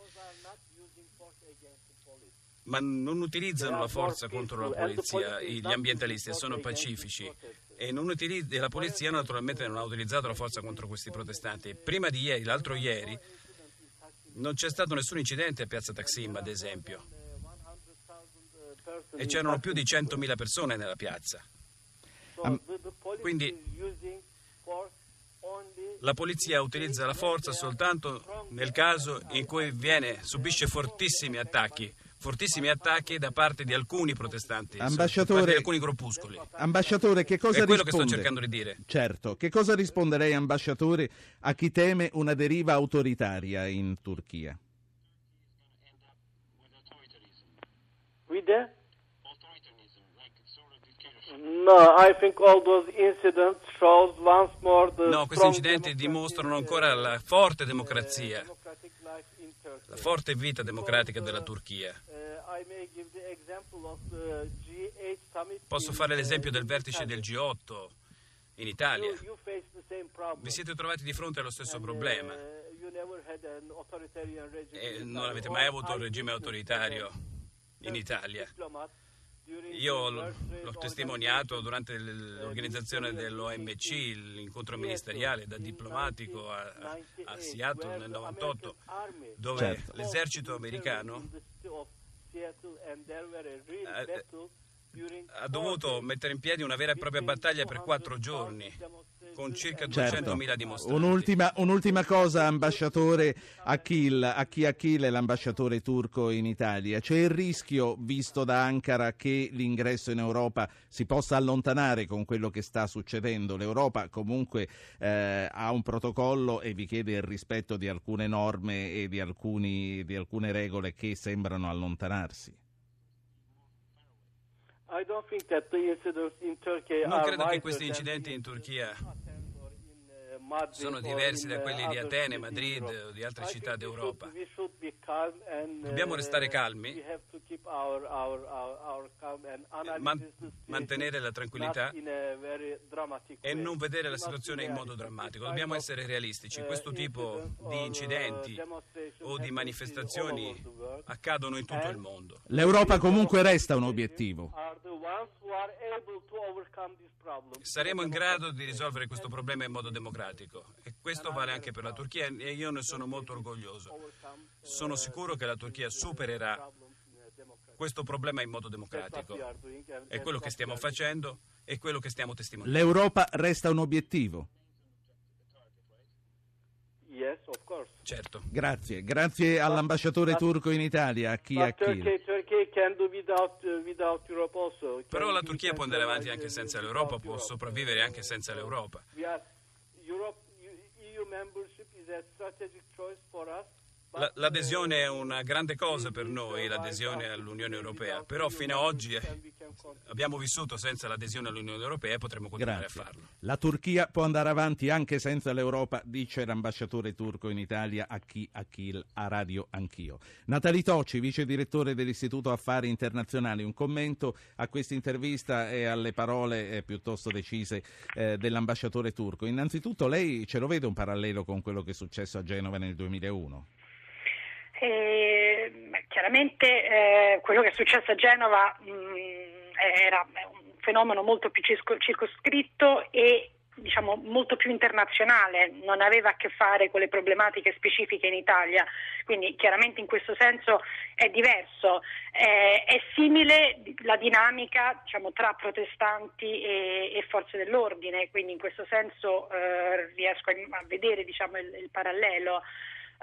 ma non utilizzano la forza contro la polizia, gli ambientalisti sono pacifici e, utilizz- la polizia naturalmente non ha utilizzato la forza contro questi protestanti. Prima di ieri, l'altro ieri, non c'è stato nessun incidente a Piazza Taksim, ad esempio, e c'erano più di 100.000 persone nella piazza. Quindi la polizia utilizza la forza soltanto nel caso in cui viene, subisce fortissimi attacchi fortissimi attacchi da parte di alcuni protestanti, ambasciatore, di alcuni gruppuscoli. Ambasciatore, che cosa È quello risponde? che sto cercando di dire. Certo, che cosa risponde ambasciatore, a chi teme una deriva autoritaria in Turchia? With the... No, questi incidenti dimostrano ancora la forte democrazia, la forte vita democratica della Turchia. Posso fare l'esempio del vertice del G8 in Italia. Vi siete trovati di fronte allo stesso problema e non avete mai avuto un regime autoritario in Italia. Io l'ho testimoniato durante l'organizzazione dell'OMC, l'incontro ministeriale da diplomatico a, a Seattle nel 98, dove certo. l'esercito americano ha dovuto mettere in piedi una vera e propria battaglia per quattro giorni con circa 200.000 certo. dimostranti. Un'ultima, un'ultima, cosa, ambasciatore Achille, Aki Achille, l'ambasciatore turco in Italia. C'è il rischio, visto da Ankara, che l'ingresso in Europa si possa allontanare con quello che sta succedendo? L'Europa comunque eh, ha un protocollo e vi chiede il rispetto di alcune norme e di, alcuni, di alcune regole che sembrano allontanarsi. Non credo che questi incidenti in Turchia sono diversi da quelli di Atene, Madrid o di altre città d'Europa. Dobbiamo restare calmi, man- mantenere la tranquillità e non vedere la situazione in modo drammatico. Dobbiamo essere realistici. Questo tipo di incidenti o di manifestazioni accadono in tutto il mondo. L'Europa comunque resta un obiettivo. Saremo in grado di risolvere questo problema in modo democratico e questo vale anche per la Turchia e io ne sono molto orgoglioso. Sono sicuro che la Turchia supererà questo problema in modo democratico. È quello che stiamo facendo e quello che stiamo testimoniando. L'Europa resta un obiettivo. Certo. Grazie, grazie all'ambasciatore turco in Italia, Chi Akil. Però la Turchia può andare avanti anche senza l'Europa, può sopravvivere anche senza l'Europa. La, l'adesione è una grande cosa per noi, l'adesione all'Unione Europea, però fino ad oggi abbiamo vissuto senza l'adesione all'Unione Europea e potremo continuare Grazie. a farlo. La Turchia può andare avanti anche senza l'Europa, dice l'ambasciatore turco in Italia a chi Achil a Radio Anch'io. Natali Tocci, vice direttore dell'Istituto Affari Internazionali, un commento a questa intervista e alle parole eh, piuttosto decise eh, dell'ambasciatore turco. Innanzitutto lei ce lo vede un parallelo con quello che è successo a Genova nel 2001? Eh, chiaramente eh, quello che è successo a Genova mh, era un fenomeno molto più circoscritto e diciamo, molto più internazionale, non aveva a che fare con le problematiche specifiche in Italia, quindi chiaramente in questo senso è diverso. Eh, è simile la dinamica diciamo, tra protestanti e, e, forze dell'ordine, quindi in questo senso eh, riesco a, a vedere diciamo, il, il parallelo.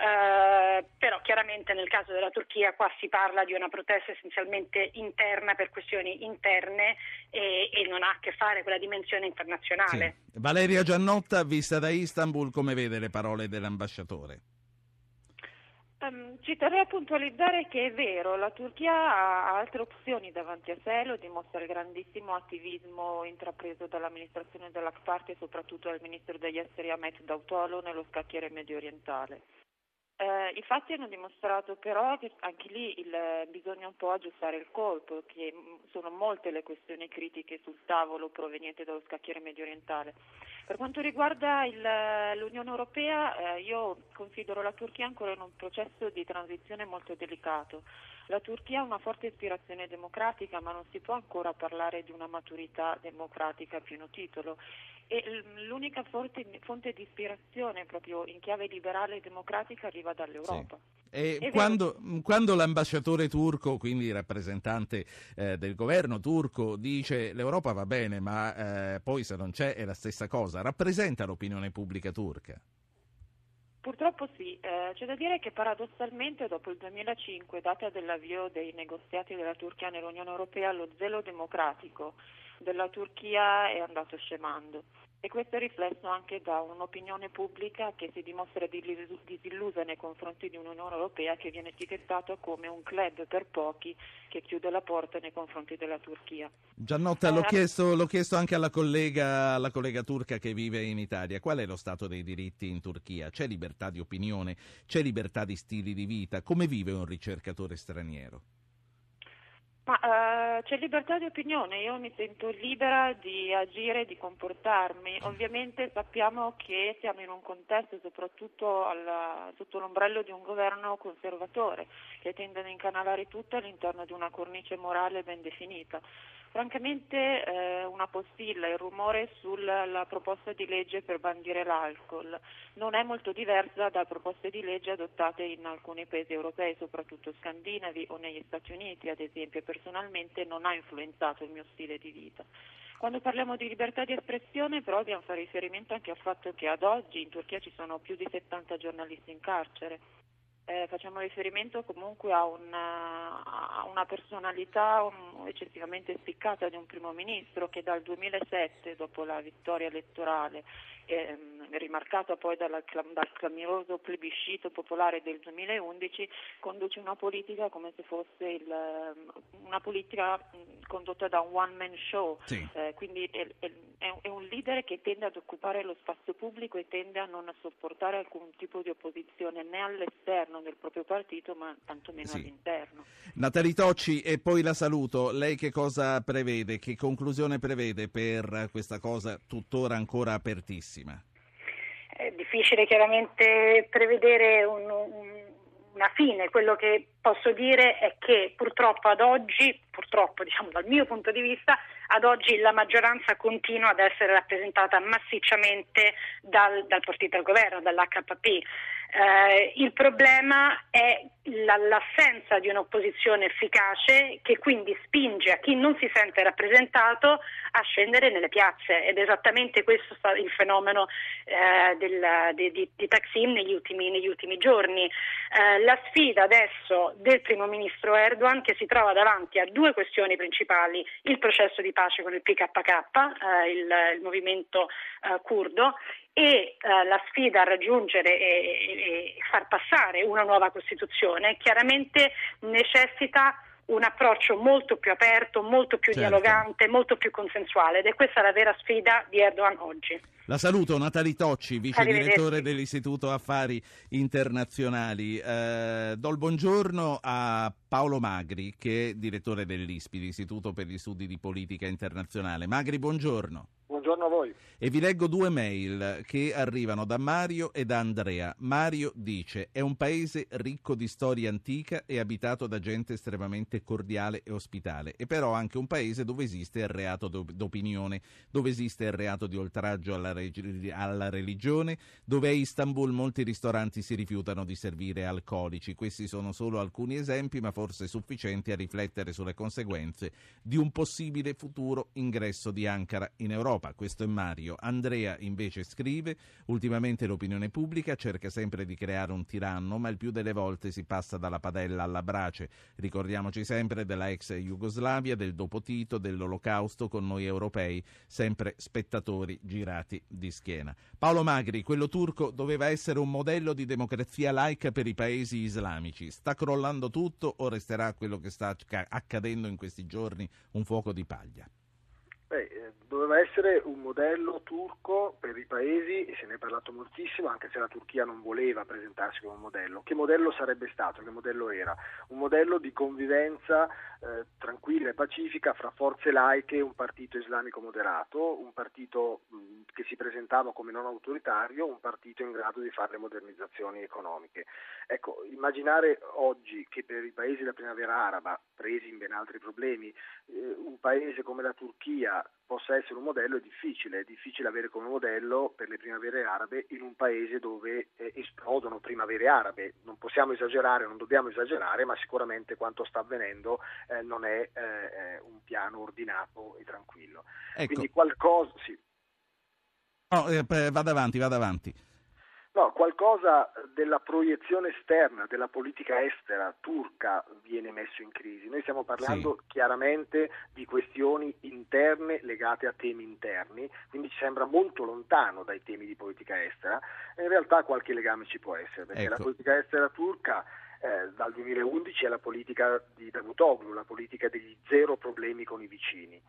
Uh, però chiaramente nel caso della Turchia qua si parla di una protesta essenzialmente interna per questioni interne e, e non ha a che fare con la dimensione internazionale. Sì. Valeria Giannotta, vista da Istanbul, come vede le parole dell'ambasciatore? Um, ci terrei a puntualizzare che è vero, la Turchia ha altre opzioni davanti a sé, lo dimostra il grandissimo attivismo intrapreso dall'amministrazione dell'AC Party e soprattutto dal ministro degli esteri Ahmet Dautolo nello scacchiere medio orientale. Eh, I fatti hanno dimostrato però che anche lì il, bisogna un po' aggiustare il colpo, che sono molte le questioni critiche sul tavolo provenienti dallo scacchiere medio orientale. Per quanto riguarda il, l'Unione Europea, eh, io considero la Turchia ancora in un processo di transizione molto delicato. La Turchia ha una forte ispirazione democratica, ma non si può ancora parlare di una maturità democratica a pieno titolo e l'unica fonte, fonte, di ispirazione proprio in chiave liberale e democratica arriva dall'Europa. Sì. E quando, quando, l'ambasciatore turco, quindi rappresentante eh, del governo turco, dice l'Europa va bene, ma eh, poi se non c'è è la stessa cosa, rappresenta l'opinione pubblica turca? Purtroppo sì, eh, c'è da dire che paradossalmente dopo il 2005, data dell'avvio dei negoziati della Turchia nell'Unione Europea, lo zelo democratico della Turchia è andato scemando. E questo è riflesso anche da un'opinione pubblica che si dimostra disillusa nei confronti di un'Unione Europea che viene etichettata come un club per pochi che chiude la porta nei confronti della Turchia. Giannotta, l'ho, chiesto, l'ho chiesto anche alla collega, alla collega turca che vive in Italia, qual è lo stato dei diritti in Turchia? C'è libertà di opinione? C'è libertà di stili di vita? Come vive un ricercatore straniero? Ma uh, c'è libertà di opinione, io mi sento libera di agire, di comportarmi. Ovviamente sappiamo che siamo in un contesto, soprattutto alla, sotto l'ombrello di un governo conservatore, che tende ad incanalare tutto all'interno di una cornice morale ben definita. Francamente eh, una postilla, il rumore sulla proposta di legge per bandire l'alcol non è molto diversa da proposte di legge adottate in alcuni paesi europei, soprattutto scandinavi o negli Stati Uniti, ad esempio. Personalmente non ha influenzato il mio stile di vita. Quando parliamo di libertà di espressione però dobbiamo fare riferimento anche al fatto che ad oggi in Turchia ci sono più di 70 giornalisti in carcere eh, facciamo riferimento comunque a una, a una personalità um, eccessivamente spiccata di un primo ministro che dal 2007, dopo la vittoria elettorale, ehm, rimarcata poi dalla, dal clamoroso plebiscito popolare del 2011, conduce una politica come se fosse il, ehm, una politica condotta da un one man show, sì. eh, quindi è, è, è, un leader che tende ad occupare lo spazio pubblico e tende a non sopportare alcun tipo di opposizione né all'esterno del proprio partito ma tantomeno sì. all'interno. Natali Tocci e poi la saluto, lei che cosa prevede, che conclusione prevede per questa cosa tuttora ancora apertissima? È difficile chiaramente prevedere un, un, una fine, quello che posso dire è che purtroppo ad oggi, purtroppo diciamo dal mio punto di vista, ad oggi la maggioranza continua ad essere rappresentata massicciamente dal, dal partito al governo, dall'HPP. Eh, il problema è la, l'assenza di un'opposizione efficace che quindi spinge a chi non si sente rappresentato a scendere nelle piazze ed esattamente questo è il fenomeno eh, del, di, di, di, Taksim negli ultimi, negli ultimi giorni. Eh, la sfida adesso del primo ministro Erdogan che si trova davanti a due questioni principali, il processo di pace con il PKK, eh, il, il, movimento eh, curdo, e eh, la sfida a raggiungere e, e, far passare una nuova Costituzione chiaramente necessita un approccio molto più aperto, molto più certo. dialogante, molto più consensuale ed è questa la vera sfida di Erdogan oggi. La saluto, Natali Tocci, vice direttore dell'Istituto Affari Internazionali. Eh, do il buongiorno a Paolo Magri, che è direttore dell'ISPI, l'Istituto per gli Studi di Politica Internazionale. Magri, buongiorno. Buongiorno a voi. E vi leggo due mail che arrivano da Mario e da Andrea. Mario dice: È un paese ricco di storia antica e abitato da gente estremamente cordiale e ospitale, e però anche un paese dove esiste il reato d'opinione, dove esiste il reato di oltraggio alla, reg- alla religione, dove a Istanbul molti ristoranti si rifiutano di servire alcolici. Questi sono solo alcuni esempi, ma forse sufficienti a riflettere sulle conseguenze di un possibile futuro ingresso di Ankara in Europa. Questo è Mario. Andrea invece scrive: Ultimamente l'opinione pubblica cerca sempre di creare un tiranno, ma il più delle volte si passa dalla padella alla brace. Ricordiamoci sempre della ex Jugoslavia, del dopo Tito, dell'Olocausto con noi europei, sempre spettatori girati di schiena. Paolo Magri, quello turco doveva essere un modello di democrazia laica per i paesi islamici. Sta crollando tutto o resterà quello che sta accadendo in questi giorni un fuoco di paglia? Beh, eh, doveva essere un modello turco per i paesi e se ne è parlato moltissimo, anche se la Turchia non voleva presentarsi come un modello. Che modello sarebbe stato? Che modello era? Un modello di convivenza eh, tranquilla e pacifica fra forze laiche e un partito islamico moderato, un partito mh, che si presentava come non autoritario, un partito in grado di fare le modernizzazioni economiche. Ecco, immaginare oggi che per i paesi della primavera araba, presi in ben altri problemi, eh, un paese come la Turchia possa essere un modello è difficile, è difficile avere come modello per le primavere arabe in un paese dove eh, esplodono primavere arabe. Non possiamo esagerare, non dobbiamo esagerare, ma sicuramente quanto sta avvenendo eh, non è eh, un piano ordinato e tranquillo. Ecco. Quindi qualcosa... Sì. No, eh, vada avanti, vada avanti. No, qualcosa della proiezione esterna della politica estera turca viene messo in crisi. Noi stiamo parlando sì. chiaramente di questioni interne legate a temi interni, quindi ci sembra molto lontano dai temi di politica estera. In realtà qualche legame ci può essere, perché ecco. la politica estera turca eh, dal 2011 è la politica di Davutoglu, la politica degli zero problemi con i vicini.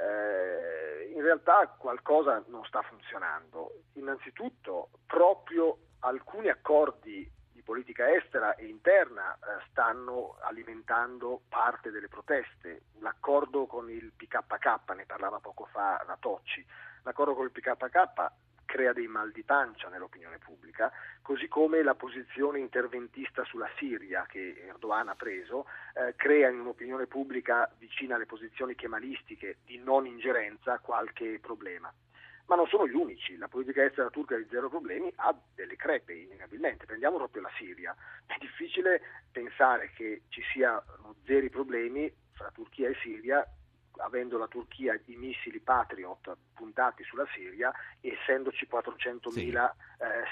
Eh, in realtà qualcosa non sta funzionando. Innanzitutto, proprio alcuni accordi di politica estera e interna eh, stanno alimentando parte delle proteste. L'accordo con il PKK, ne parlava poco fa Ratocci, l'accordo con il PKK crea dei mal di pancia nell'opinione pubblica, così come la posizione interventista sulla Siria che Erdogan ha preso eh, crea in un'opinione pubblica vicina alle posizioni kemalistiche di non ingerenza qualche problema. Ma non sono gli unici, la politica estera turca di zero problemi ha delle crepe innegabilmente. Prendiamo proprio la Siria. È difficile pensare che ci siano zeri problemi fra Turchia e Siria avendo la Turchia i missili Patriot puntati sulla Siria e essendoci 400.000 sì. eh,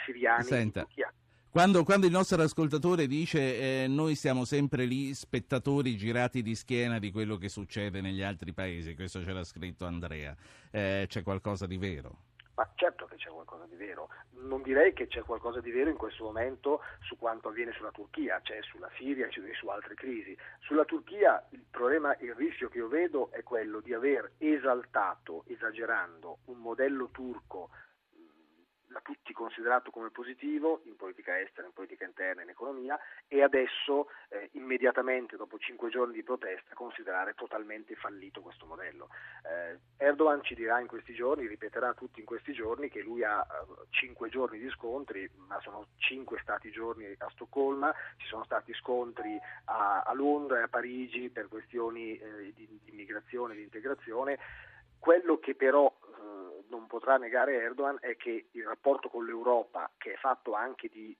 siriani Senta. in Turchia. Quando, quando, il nostro ascoltatore dice eh, noi siamo sempre lì spettatori girati di schiena di quello che succede negli altri paesi, questo ce l'ha scritto Andrea, eh, c'è qualcosa di vero? Ma certo che c'è qualcosa di vero. Non direi che c'è qualcosa di vero in questo momento su quanto avviene sulla Turchia, c'è sulla Siria e su altre crisi. Sulla Turchia il problema, il rischio che io vedo è quello di aver esaltato, esagerando, un modello turco da tutti considerato come positivo in politica estera, in politica interna, in economia e adesso eh, immediatamente dopo cinque giorni di protesta considerare totalmente fallito questo modello. Eh, Erdogan ci dirà in questi giorni, ripeterà tutti in questi giorni che lui ha uh, cinque giorni di scontri, ma sono cinque stati giorni a Stoccolma, ci sono stati scontri a, a Londra e a Parigi per questioni eh, di, di immigrazione e di integrazione. Quello che però non potrà negare Erdogan è che il rapporto con l'Europa, che è fatto anche di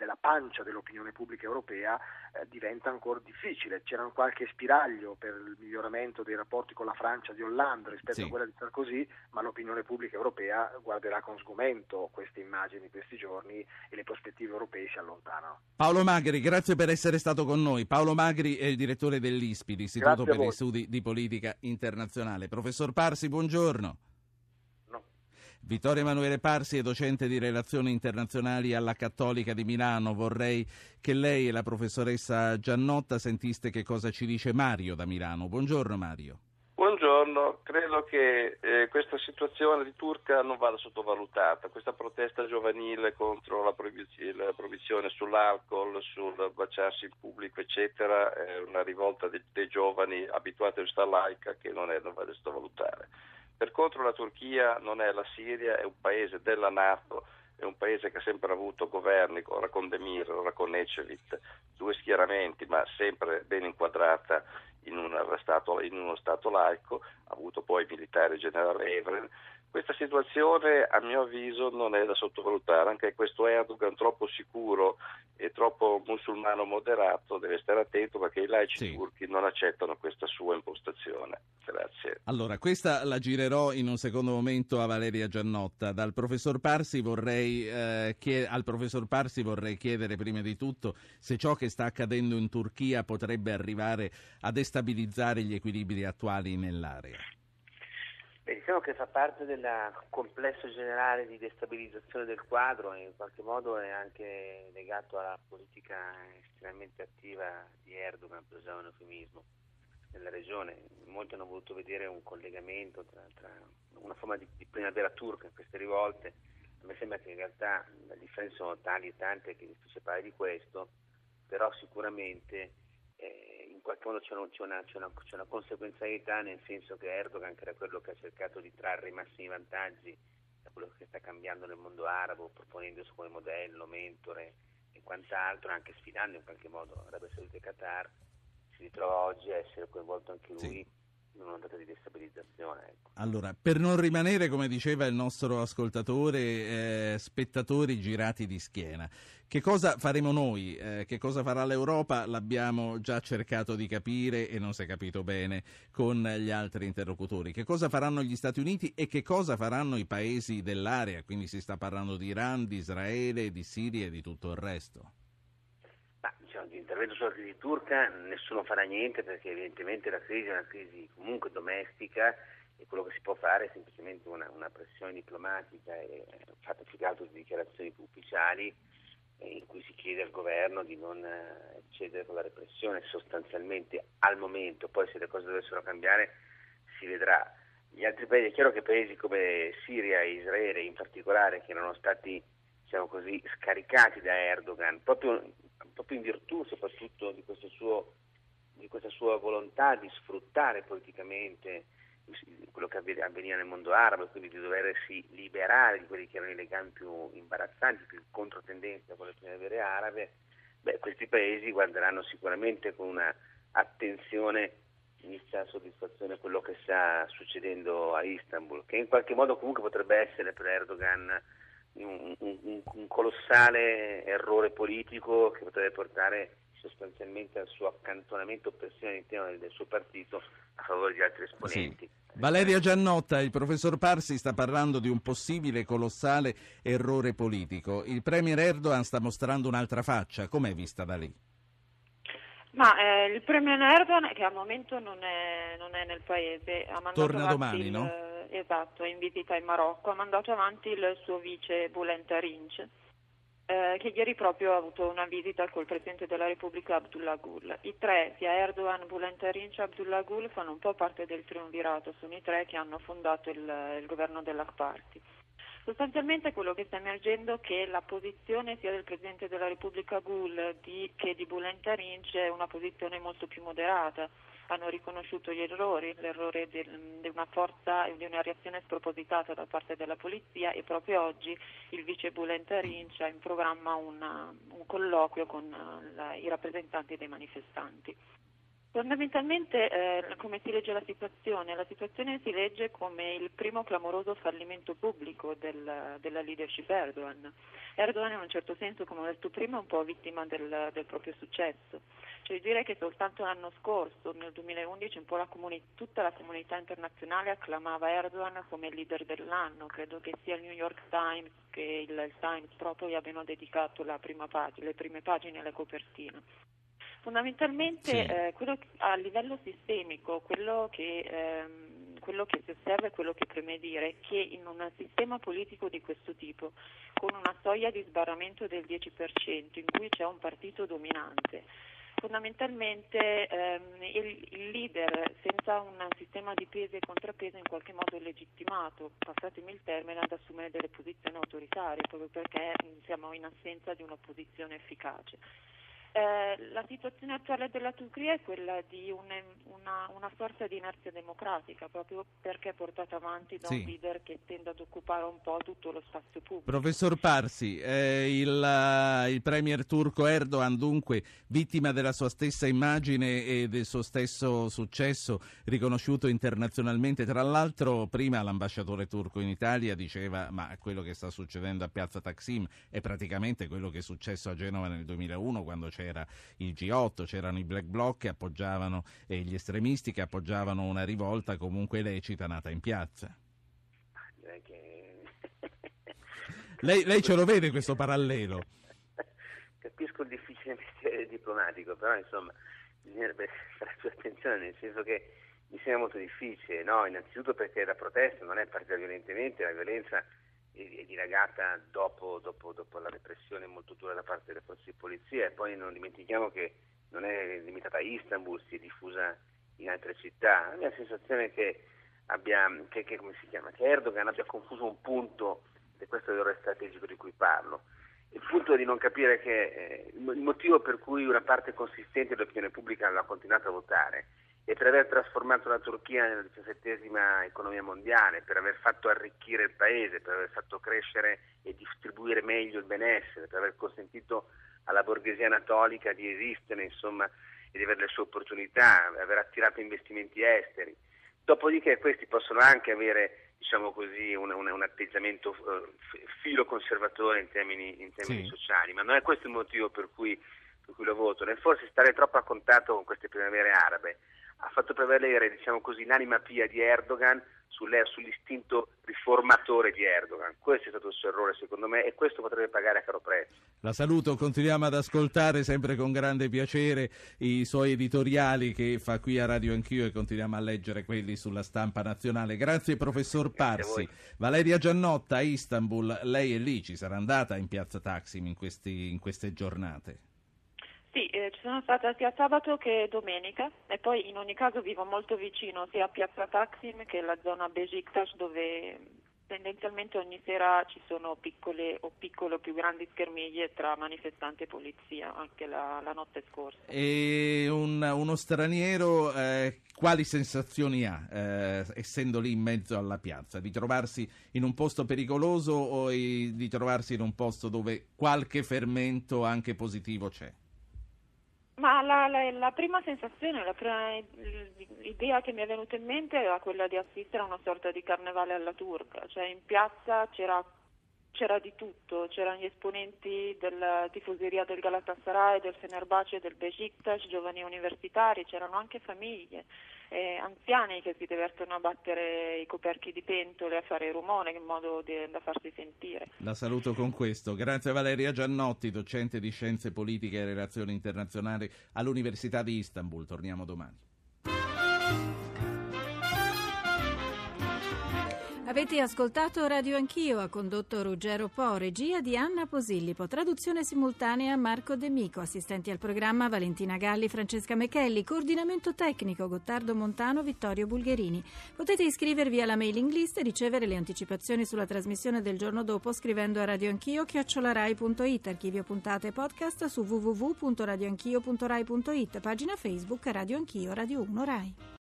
della pancia dell'opinione pubblica europea eh, diventa ancora difficile. C'era qualche spiraglio per il miglioramento dei rapporti con la Francia di Hollande rispetto sì. a quella di Sarkozy, ma l'opinione pubblica europea guarderà con sgomento queste immagini questi giorni e le prospettive europee si allontanano. Paolo Magri, grazie per essere stato con noi. Paolo Magri è il direttore dell'ISPI, l'Istituto per gli Studi di Politica Internazionale. Professor Parsi, buongiorno. Vittorio Emanuele Parsi è docente di relazioni internazionali alla Cattolica di Milano. Vorrei che lei e la professoressa Giannotta sentiste che cosa ci dice Mario da Milano. Buongiorno Mario. Buongiorno, credo che eh, questa situazione di Turca non vada sottovalutata. Questa protesta giovanile contro la, proibiz- la proibizione sull'alcol, sul baciarsi in pubblico, eccetera, è una rivolta dei, dei giovani abituati a questa laica che non, è, non va da sottovalutare. Contro la Turchia non è la Siria, è un paese della Nato, è un paese che ha sempre avuto governi, ora con Demir, ora con Ecevit, due schieramenti, ma sempre ben inquadrata in, stato, in uno Stato laico, ha avuto poi il militare generale Evren, questa situazione, a mio avviso, non è da sottovalutare, anche questo Erdogan troppo sicuro e troppo musulmano moderato deve stare attento perché i laici sì. turchi non accettano questa sua impostazione. Grazie. Allora, questa la girerò in un secondo momento a Valeria Giannotta. Dal professor Parsi vorrei, eh, chied- al professor Parsi vorrei chiedere prima di tutto se ciò che sta accadendo in Turchia potrebbe arrivare a destabilizzare gli equilibri attuali nell'area. Beh, diciamo che fa parte del complesso generale di destabilizzazione del quadro e in qualche modo è anche legato alla politica estremamente attiva di Erdogan, per usare un eufemismo, nella regione. Molti hanno voluto vedere un collegamento tra, tra una forma di, di, primavera turca in queste rivolte. A me sembra che in realtà le differenze sono tali e tante che è difficile parlare di questo, però sicuramente in qualche modo c'è una, c'è, una, c'è, una, c'è una, conseguenzialità nel senso che Erdogan, che era quello che ha cercato di trarre i massimi vantaggi da quello che sta cambiando nel mondo arabo, proponendosi come modello, mentore e quant'altro, anche sfidando in qualche modo Arabia Saudita e Qatar, si ritrova oggi a essere coinvolto anche lui sì. In di destabilizzazione. Ecco. Allora, per non rimanere, come diceva il nostro ascoltatore, eh, spettatori girati di schiena, che cosa faremo noi? Eh, che cosa farà l'Europa? L'abbiamo già cercato di capire e non si è capito bene con gli altri interlocutori. Che cosa faranno gli Stati Uniti e che cosa faranno i paesi dell'area? Quindi si sta parlando di Iran, di Israele, di Siria e di tutto il resto. Intervento sulla crisi turca nessuno farà niente perché evidentemente la crisi è una crisi comunque domestica e quello che si può fare è semplicemente una, una pressione diplomatica e fatta più che altro di dichiarazioni ufficiali in cui si chiede al governo di non eh, cedere con la repressione sostanzialmente al momento, poi se le cose dovessero cambiare si vedrà. Gli altri paesi, è chiaro che paesi come Siria e Israele in particolare, che erano stati diciamo così, scaricati da Erdogan, proprio, proprio in virtù soprattutto di, suo, di questa sua volontà di sfruttare politicamente quello che avveniva nel mondo arabo, quindi di doversi liberare di quelli che erano i legami più imbarazzanti, più in con le primavere arabe, beh, questi paesi guarderanno sicuramente con una attenzione inizia soddisfazione quello che sta succedendo a Istanbul, che in qualche modo comunque potrebbe essere per Erdogan un, un, un colossale errore politico che potrebbe portare sostanzialmente al suo accantonamento persino all'interno del suo partito a favore di altri esponenti. Sì. Valeria Giannotta, il professor Parsi sta parlando di un possibile colossale errore politico. Il premier Erdogan sta mostrando un'altra faccia, com'è vista da lì? Ma eh, il premier Erdogan, che al momento non è, non è nel paese, ha mandato Torna domani, il, no? Esatto, è in visita in Marocco, ha mandato avanti il suo vice Bülent Arınç eh, che ieri proprio ha avuto una visita col Presidente della Repubblica Abdullah Gül. I tre, sia Erdogan, Bülent Arınç e Abdullah Gül, fanno un po' parte del triunvirato, sono i tre che hanno fondato il, il governo dell'Ak Party. Sostanzialmente quello che sta emergendo è che la posizione sia del Presidente della Repubblica Gül di, che di Bülent Arınç è una posizione molto più moderata hanno riconosciuto gli errori, l'errore di una forza e di una reazione spropositata da parte della polizia e proprio oggi il vice Bulent Rinch ha in programma una, un colloquio con uh, la, i rappresentanti dei manifestanti. Fondamentalmente eh, come si legge la situazione? La situazione si legge come il primo clamoroso fallimento pubblico del, della leadership Erdogan. Erdogan in un certo senso, come ho detto prima, è un po' vittima del, del proprio successo. Cioè direi che soltanto l'anno scorso, nel 2011, la comuni- tutta la comunità internazionale acclamava Erdogan come leader dell'anno. Credo che sia il New York Times che il, il Times proprio gli abbiano dedicato pag- le prime pagine alle copertine. Fondamentalmente sì. eh, quello, a livello sistemico quello che, ehm, quello che si osserva e quello che preme dire è che in un sistema politico di questo tipo, con una soglia di sbarramento del 10%, in cui c'è un partito dominante, fondamentalmente ehm, il, il, leader senza un sistema di pesi e contrappesi in qualche modo è legittimato, passatemi il termine, ad assumere delle posizioni autoritarie, proprio perché siamo in assenza di un'opposizione efficace. Eh, la situazione attuale della Turchia è quella di un, una, una, sorta di inerzia democratica, proprio perché è portata avanti da sì. un leader che tende ad occupare un po' tutto lo spazio pubblico. Professor Parsi, eh, il, uh, il, premier turco Erdogan dunque vittima della sua stessa immagine e del suo stesso successo riconosciuto internazionalmente. Tra l'altro prima l'ambasciatore turco in Italia diceva ma quello che sta succedendo a Piazza Taksim è praticamente quello che è successo a Genova nel 2001 quando c'è c'era il G8, c'erano i black bloc che appoggiavano e gli estremisti che appoggiavano una rivolta comunque lecita nata in piazza. Lei, lei ce lo vede questo parallelo? Capisco il difficile mestiere diplomatico, però insomma bisognerebbe fare più attenzione, nel senso che mi sembra molto difficile, no? innanzitutto perché la protesta non è partita violentemente, la violenza è dilagata dopo, dopo, dopo, la repressione molto dura da parte delle forze di polizia e poi non dimentichiamo che non è limitata a Istanbul, si è diffusa in altre città. La mia sensazione è che, abbia, che, che, chiama, che Erdogan abbia confuso un punto, e questo è l'errore strategico di cui parlo, il punto è di non capire che eh, il motivo per cui una parte consistente dell'opinione pubblica l'ha continuato a votare e per aver trasformato la Turchia nella diciassettesima economia mondiale, per aver fatto arricchire il paese, per aver fatto crescere e distribuire meglio il benessere, per aver consentito alla borghesia anatolica di esistere insomma, e di avere le sue opportunità, aver attirato investimenti esteri. Dopodiché questi possono anche avere diciamo così, un, un, un atteggiamento uh, filo conservatore in termini, in termini sì. sociali, ma non è questo il motivo per cui, per cui lo votano, e forse stare troppo a contatto con queste primavere arabe ha fatto prevalere diciamo così, l'anima pia di Erdogan sull'istinto riformatore di Erdogan. Questo è stato il suo errore secondo me e questo potrebbe pagare a caro prezzo. La saluto, continuiamo ad ascoltare sempre con grande piacere i suoi editoriali che fa qui a Radio Anch'io e continuiamo a leggere quelli sulla stampa nazionale. Grazie professor Parsi. Valeria Giannotta a Istanbul, lei è lì, ci sarà andata in piazza Taksim in, questi, in queste giornate? Sì, eh, ci sono stata sia sabato che domenica e poi in ogni caso vivo molto vicino sia a Piazza Taksim che alla zona Besiktas dove tendenzialmente ogni sera ci sono piccole o piccole o più grandi schermiglie tra manifestanti e polizia, anche la, la notte scorsa. E un, uno straniero eh, quali sensazioni ha, eh, essendo lì in mezzo alla piazza? Di trovarsi in un posto pericoloso o di trovarsi in un posto dove qualche fermento anche positivo c'è? Ma la, la, la prima sensazione, la prima, l'idea che mi è venuta in mente era quella di assistere a una sorta di carnevale alla turca, cioè in piazza c'era, c'era di tutto, c'erano gli esponenti della tifoseria del Galatasaray, del Fenerbahce del Besiktas, giovani universitari, c'erano anche famiglie eh, anziani che si divertono a battere i coperchi di pentole, a fare rumore in modo di, da farsi sentire. La saluto con questo. Grazie a Valeria Giannotti, docente di Scienze Politiche e Relazioni Internazionali all'Università di Istanbul. Torniamo domani. Avete ascoltato Radio Anch'io, ha condotto Ruggero Po, regia di Anna Posillipo, traduzione simultanea Marco De Mico, assistenti al programma Valentina Galli, Francesca Mechelli, coordinamento tecnico Gottardo Montano, Vittorio Bulgherini. Potete iscrivervi alla mailing list e ricevere le anticipazioni sulla trasmissione del giorno dopo scrivendo a radioanchio chiocciolarai.it, archivio puntate e podcast su www.radioanchio.rai.it, pagina Facebook Radio Anch'io Radio 1 Rai.